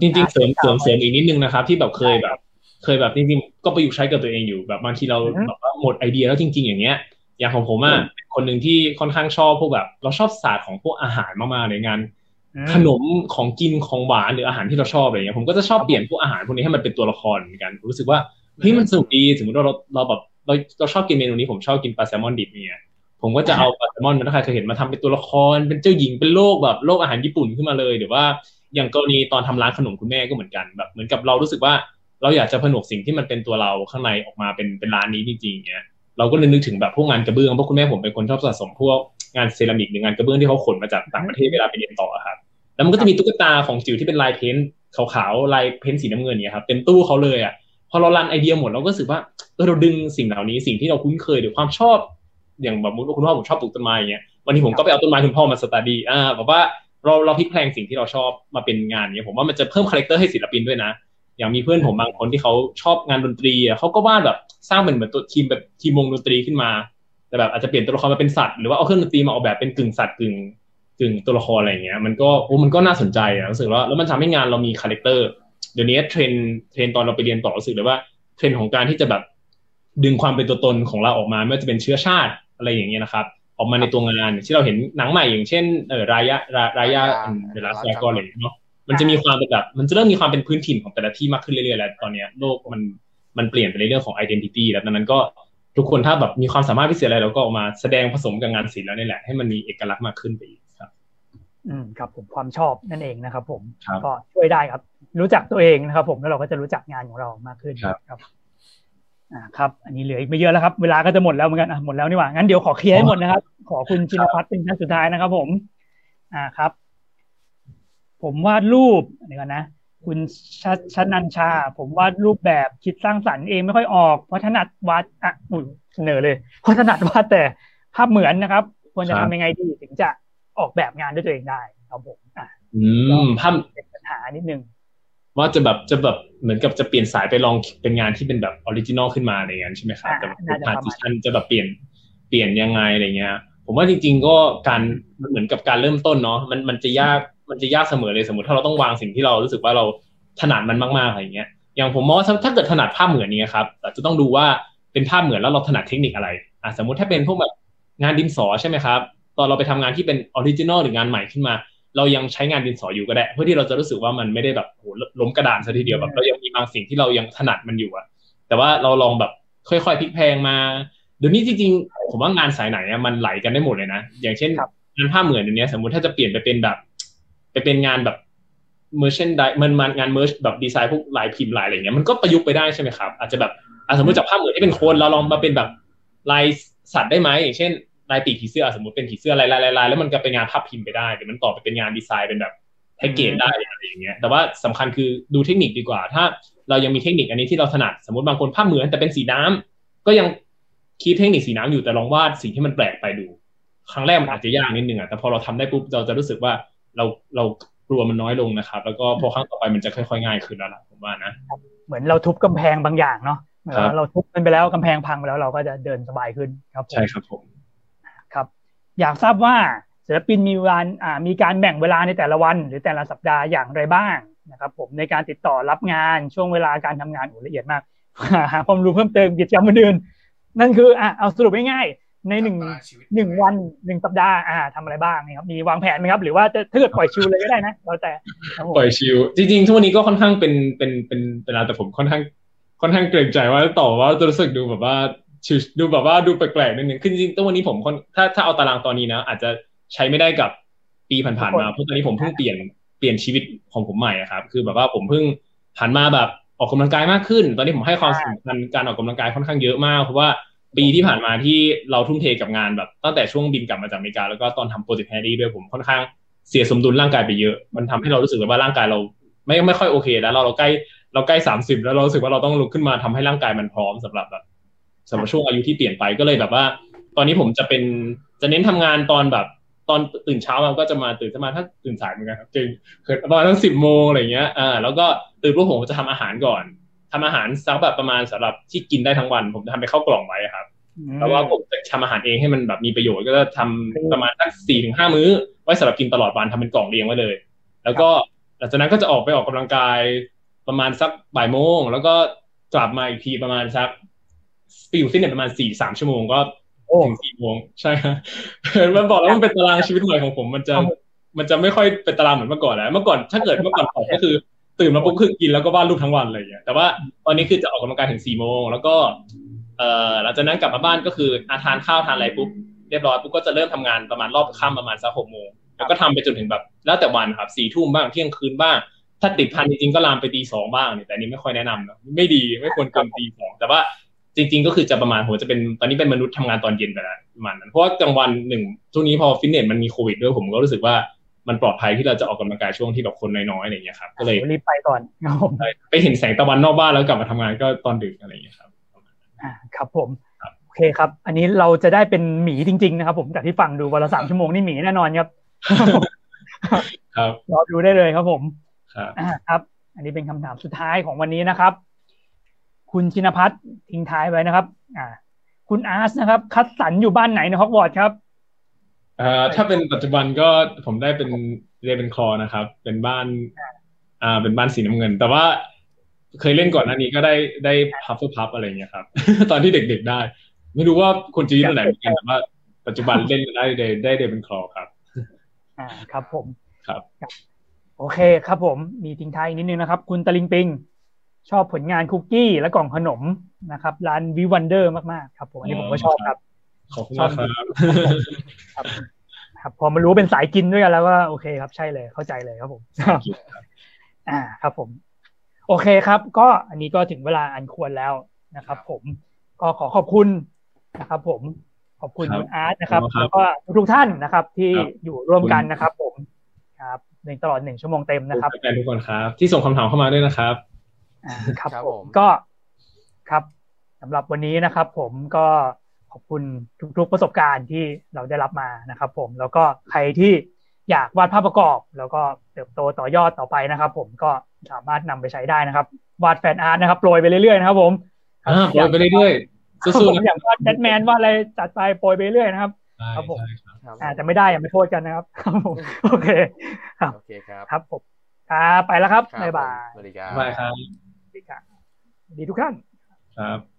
จริงๆเสริมเสริมเสริมอีกนิดนึงนะครับ ที่แบบเคยแบบ เคยแบบจริงๆก็ประยุกต์ใช้กับตัวเองอยู่แบบบางทีเราแบบว่าหมดไอเดียแล้วจริง ๆ อย่างเงี้ยอย่างของผมอะคนหนึ่งที่ค่อนข้างชอบพวกแบบ เราชอบศาสตร์ของพวกอาหารมากๆในงาน ขนมของกินของหวานหรืออาหารที่เราชอบอะไรเงี้ยผมก็จะชอบเปลี่ยนพวกอาหารพวกนี้ให้มันเป็นตัวละครเหมือนกันรู้สึกว่าเฮ้ยมันสนุกดีสมมติว่าเราเราแบบเราเราชอบกินเมนูนี้ผมชอบกินปลาแซลมอนดิบเนี่ย ผมก็จะเอาปลาแซลมอนมันถ้าใครเคยเห็นมาทำเป็นตัวละครเป็นเจ้าหญิงเป็นโลกแบบโลกอาหารญี่ปุ่นขึ้นมาเลยหรือว่าอย่างกรณีตอนทำร้านขนมคุณแม่ก็เหมือนกันแบบเหมือนกับเรารู้สึกว่าเราอยากจะผนวกสิ่งที่มันเป็นตัวเราข้างในออกมาเป็นเป็นร้านนี้จริงๆเงี้ยเราก็เลยนึกถึงแบบพวกงานกระเบื้องเพราะคุณแม่ผมเป็นคนชอบสะสมพวกงานเซรามิกหรืองานกระเบื้องที่เขาขนมาจากต่างประเทศเวลาไปเรียนต่อครับแล้วมันก็จะมีตุ๊กตาของจิ๋วที่เป็นลายเพ้นขาวๆลาย paint สีน้ำเงินเนี่ยครับเต็มตู้เขาเลยอะพอเรา run ไอเดียหมดเราก็รู้สึกว่าเออเราดึงสิ่งเหล่านี้สิ่งที่เราคุ้นเคยหรือความชอบ อย่างแบบคุณพ่อผมชอบปลูกต้นไม้อย่างเงี้ยวันนี้ผมก็ไปเอาต้นไม้คุณพ่อมา study อ่าแบบว่าเราเราพลิกแพลงสิ่งที่เราชอบมาเป็นงานเนี้ยผมว่ามันจะเพิ่ม character ให้ศิลปินด้วยนะ อย่างมีเพื่อนผมบางคนที่เขาชอบงานดนตรีอะเขาก็วาดแบบสร้างเป็นเหมือนตัวทีมแบบทีมวงดนตรีขึ้นมา แต่แบบอาจจะเปลี่ยนตัวละครมาเป็นสัตว์หรือว่าเอาเครื่องดนตรีมาออกแบบเป็นกึ่งสัตว์กึ่งกึ่งตัวละครอะไรเงี้ยมันก็โอ้มันก็น่าสนใจอะรู้สึกว่าแล้วมันทำให้งานเรามี character เดี๋ยวนี้ trend trend ตอนเราไปเรียนต่อรู้สึกเลยว่าเทรนของการที่จะแบบดึงความเป็นตัวตนของเราออกมาไม่ว่าจะเป็นเชื้อชาติ อะไรอย่างเงี้ยนะครับ ออกมาในตัวงานที่เราเห็นหนังใหม่อย่างเช่นเออ Raya Raya the Last Dragon เลยเนาะมันจะมีความเป็นแบบมันจะเริ่มมีความเป็นพื้นถิ่นของแต่ละที่มากขึ้นเรื่อยๆแล้วตอนนี้โลกมันมันเปลี่ยนไปในเรื่องของ identity แล้วดังนั้นก็ทุกคนถ้าแบบมีความสามารถพิเศษอะไรเราก็ออกมาแสดงผสมกับงานศิลป์แล้วนี่แหละให้มันมีเอกลักษณ์มากขึ้นไปอีกครับ อืมครับผมความชอบนั่นเองนะครับ ผมก็ช่วยได้ครับ รู้จักตัวเองนะครับ ผมแล้วเราก็จะรู้จักงานของเรามากขึ้นครับอ่า ครับ อันนี้เหลืออีกไม่เยอะแล้วครับ เวลาก็จะหมดแล้วเหมือนกันอะหมดแล้วนี่หว่า งั้นเดี๋ยวขอเคลียร์ให้หมดนะครับ ขอคุณชินพัฒน์เป็นท่านสุดท้ายนะครับ ผม อ่าครับ ผมวาดรูปเดี๋ยวกันนะ คุณชชนันชา ผมวาดรูปแบบคิดสร้างสรรค์เองไม่ค่อยออกเพราะถนัดวาดอะอุ้ยเสนอเลยเพราะถนัดวาดแต่ภาพเหมือนนะครับ ควรจะทำยังไงดีถึงจะออกแบบงานด้วยตัวเองได้ครับผม อ่าอืมภาพเป็นปัญหานิดนึงว่าจะแบบจะแบบ เหมือนกับจะเปลี่ยนสายไปลองเป็นงานที่เป็นแบบ original ขึ้นมาอะไรเงี้ยใช่ไหมครับแต่แบบ transition จะแบบเปลี่ยนเปลี่ยนยังไงอะไรเงี้ย ผมว่าจริง ๆ ก็การเหมือนกับการเริ่มต้นเนาะมันมันจะยากมันจะยากเสมอเลยสมมติถ้าเราต้องวางสิ่งที่เรารู้สึกว่าเราถนัดมันมากๆอะไรเงี้ยอย่างผมมองว่าถ้าเกิดถนัดภาพเหมือนนี้ครับจะต้องดูว่าเป็นภาพเหมือนแล้วเราถนัดเทคนิคอะไรอะสมมติถ้าเป็นพวกแบบงานดินสอใช่ไหมครับ ตอนเราไปทำงานที่เป็น original หรืองานใหม่ขึ้นมา เรายังใช้งานดินสออยู่ก็ได้ เพื่อที่เราจะรู้สึกว่ามันไม่ได้แบบโหล้มกระดานซะทีเดียวแบบเรายังมีบางสิ่งที่เรายังถนัดมันอยู่อะแต่ว่าเราลองแบบค่อยๆพลิกแพลงมาเดี๋ยวนี้จริงๆ ผมว่างานสายไหนอะมันไหลกันได้หมดเลยนะ อย่างเช่นงานภาพเหมือนอย่างเนี้ยสมมุติถ้าจะเปลี่ยนไปเป็นแบบ ไปเป็นงานแบบmerchandise มันมันงาน merch แบบดีไซน์พวกลายพิมพ์ลายอะไรเงี้ยมันก็ประยุกต์ไปได้ใช่ไหมครับอาจจะแบบสมมติจากภาพเหมือนที่เป็นคนเราลองมาเป็นแบบลายสัตว์ได้ไหมอย่างเช่น ลายปีกผีเสื้อสมมติเป็นผีเสื้อลายลายลายแล้วมันก็เป็นงานภาพพิมพ์ไปได้หรือมันต่อไปเป็นงานดีไซน์เป็นแบบแพ็กเกจได้อะไรอย่างเงี้ย แต่ว่าสำคัญคือดูเทคนิคดีกว่า ถ้าเรายังมีเทคนิคอันนี้ที่เราถนัดสมมติบางคนภาพเหมือนแต่เป็นสีน้ำก็ยังคิดเทคนิคสีน้ำอยู่แต่ลองวาดสิ่งที่มันแปลกไปดู ครั้งแรกมันอาจจะยากนิดนึงอะแต่พอเราทำได้ปุ๊บเราจะรู้สึกว่าเราเรากลัวมันน้อยลงนะครับ แล้วก็พอครั้งต่อไปมันจะค่อยๆง่ายขึ้นแล้วล่ะผมว่านะเหมือนเราทุบกำแพงบางอย่างเนาะเราทุบมันไปแล้วกำแพงพังไปแล้วเราก็จะเดินสบายขึ้นครับใช่ครับผมครับ อยากทราบว่าศิลปินมีวันมีการแบ่งเวลาในแต่ละวัน หรือแต่ละสัปดาห์อย่างไรบ้างนะครับ ผมในการติดต่อรับงานช่วงเวลาการทำงานโอ้ละเอียดมากหาความรู้เพิ่มเติมกิจกรรมอื่นนั่นคืออะเอาสรุปง่ายๆในหนึ่งตารางชีวิตหนึ่งวันหนึ่งสัปดาห์อ่าทำอะไรบ้างนะครับมีวางแผนไหมครับ หรือว่าจะถ้าเกิดปล่อยชิวเลยก็ได้นะแล้วแต่ครับผมปล่อยชิลจริงๆทุกวันนี้ก็ค่อนข้างเป็นเป็นเป็นเวลาแต่ผมค่อนข้างค่อนข้างเกรงใจว่าต่อว่าจะรู้สึกดูแบบว่าชิล ดูแบบว่าดูแปลกๆนิดนึงคือจริงๆทุกวันนี้ผมค่อนถ้าถ้าเอาตารางตอนนี้นะ อาจจะใช้ไม่ได้กับปีผ่านๆมาเพราะตอนนี้ผมเพิ่งเปลี่ยนเปลี่ยนชีวิตของผมใหม่อะครับ คือแบบว่าผมเพิ่งหันมาแบบออกกำลังกายมากขึ้น ตอนนี้ผมให้ความสำคัญการออกกำลังกายค่อนข้างเยอะมากเพราะว่าปีที่ผ่านมาที่เราทุ่มเทกับงานแบบตั้งแต่ช่วงบินกลับมาจากอเมริกาแล้วก็ตอนทำโปรเจกต์แฮร์รี่ด้วยผมค่อนข้างเสียสมดุลร่างกายไปเยอะ มันทำให้เรารู้สึกว่าร่างกายเรา ไม่ไม่ค่อยโอเค แล้วเราเราใกล้เราใกล้สามสิบแล้วเรารู้สึกว่าเราต้องลุกขึ้นมาทำให้ร่างกายมันพร้อมสำหรับแบบ สำหรับช่วงอายุที่เปลี่ยนไปก็เลยแบบว่า ตอนนี้ผมจะเป็นจะเน้นทำงานตอนแบบ ตอนตื่นเช้ามาก็จะมาตื่นจะมาถ้าตื่นสายเหมือนกันครับตื่นเกิดประมาณทั้งสิบโมงอะไรเงี้ยอ่าแล้วก็ตื่นปุ๊บผมจะทำอาหารก่อนทำอาหารสักแบบประมาณสำหรับที่กินได้ทั้งวัน ผมจะทำไปเข้ากล่องไว้ครับแล้วว่าผมจะทำอาหารเองให้มันแบบมีประโยชน์ก็จะทำประมาณสักสี่ถึงห้ามื้อ ไว้สำหรับกินตลอดวันทำเป็นกล่องเรียงไว้เลย แล้วก็หลังจากนั้นก็จะออกไปออกกำลังกายประมาณสักบ่ายโมง แล้วก็กลับมาอีกทีประมาณสัก ไปอยู่ฟิตเนสประมาณสี่สามชั่วโมงก็โอ้ถึงสี่โมงใช่ครับมันบอกแล้วมันเป็นตารางชีวิตใหม่ของผม มันจะมันจะไม่ค่อยเป็นตารางเหมือนเมื่อก่อนแล้วเมื่อก่อนถ้าเกิดเมื่อก่อนผมก็คือ ตื่นมาปุ๊บคือกินแล้วก็วาดรูปทั้งวันอะไรอย่างเงี้ยแต่ว่าตอนนี้คือจะออกกำลังกายถึงสี่โมงแล้วก็เอ่อหลังจากนั้นกลับมาบ้านก็คืออาทานข้าวทานอะไรปุ๊บเรียบร้อยปุ๊บก็จะเริ่มทำงานประมาณรอบค่ำประมาณสักหกโมงแล้วก็ทำไปจนถึงแบบแล้วแต่วันครับสี่ทุ่มบ้างเที่ยงคืนบ้าง ถ้าติดพันจริงๆก็ลามไปตีสองบ้างเนี่ยแต่อันนี้ไม่ค่อยแนะนำนะไม่ดีไม่ควรเกินตีสองแต่ว่า จริง ๆ ก็คือจะประมาณผมจะเป็นตอนนี้เป็นมนุษย์ทำงานตอนเย็นไปแล้วประมาณนั้นเพราะว่ากลางวันหนึ่งช่วงนี้พอฟิตเนสมันมีโควิดด้วยผมก็รู้สึกว่ามันปลอดภัยที่เราจะออกกำลังกายช่วงที่แบบคนน้อยๆอะไรอย่างเงี้ยครับก็เลยรีบไปก่อนครับผมไปเห็นแสงตะวันนอกบ้านแล้วกลับมาทำงานก็ตอนดึกอะไรอย่างเงี้ยครับอ่าครับผมครับโอเคครับ อันนี้เราจะได้เป็นหมีจริง ๆ นะครับผมจากที่ฟังดูวันละสามชั่วโมงนี่หมีแน่นอนครับครับรอดูได้เลยครับผมครับอ่าครับ อันนี้เป็นคำถามสุดท้ายของวันนี้นะครับ คุณชินพัฒน์ทิ้งท้ายไว้นะครับ อ่า คุณอาร์ตนะครับ คัดสรรอยู่บ้านไหนในฮอกวอตส์ครับเอ่อถ้าเป็นปัจจุบันก็ผมได้เป็นเรียนเป็นคลอนะครับ เป็นบ้าน อ่า เป็นบ้านสีน้ำเงิน แต่ว่าเคยเล่นก่อนหน้านี้ก็ได้ได้พับเพื่อพับอะไรอย่างเงี้ยครับ ตอนที่เด็กๆได้ ไม่รู้ว่าคนจีนตัวไหนเหมือนกันแต่ว่าปัจจุบันเล่นได้ได้ได้เดเป็นคลอครับ อ่าครับผมครับ โอเคครับผมมีทิ้งท้ายอีกนิดนึงนะครับ คุณตะลิงปิง ชอบผลงานคุกกี้และกล่องขนมนะครับ ร้านวิวันเดอร์มากๆครับผมอันนี้ผมก็ชอบครับขอบคุณมากครับครับครับพอมารู้ว่าเป็นสายกินด้วยกันแล้วก็โอเคครับใช่เลยเข้าใจเลยครับผมอ่าครับผม โอเคครับ ก็อันนี้ก็ถึงเวลาอันควรแล้วนะครับ ผมก็ขอขอบคุณนะครับ ผมขอบคุณครับคุณอาร์ตนะครับขอบคุณครับแล้วก็ทุกๆท่านนะครับ ที่ครับอยู่ร่วมกันนะครับ ผมครับในตลอดหนึ่งชั่วโมงเต็มนะครับแฟนๆทุกคนครับ ที่ส่งคำถามเข้ามาด้วยนะครับอ่า ครับครับผผมมก็ครับสำหรับวันนี้นะครับ ผมก็ขอบคุณทุกๆประสบการณ์ที่เราได้รับมานะครับ ผมแล้วก็ใครที่อยากวาดภาพประกอบ แล้วก็เติบโตต่อยอดต่อไปนะครับ ผมก็สามารถนำไปใช้ได้นะครับ วาดแฟนอาร์ตนะครับโปรยไปเรื่อยๆนะครับ ผมอ่าโปรยไปเรื่อยๆครับสู้ผมๆนะอยากวาดแบทแมนวาดอะไรจัดไปโปรยไปเรื่อยนะครับใช่ครับผมใช่ครับครับอ่าแต่ไม่ได้อย่าไปโทษกันนะครับครับผมโอเคครับโอเคครับครับผมครับไปแล้วครับครับบ๊ายบายผมสวัสดีครับบ๊ายบายครับสวัส ดีครับสวัสดีทุกท่านครับครับผม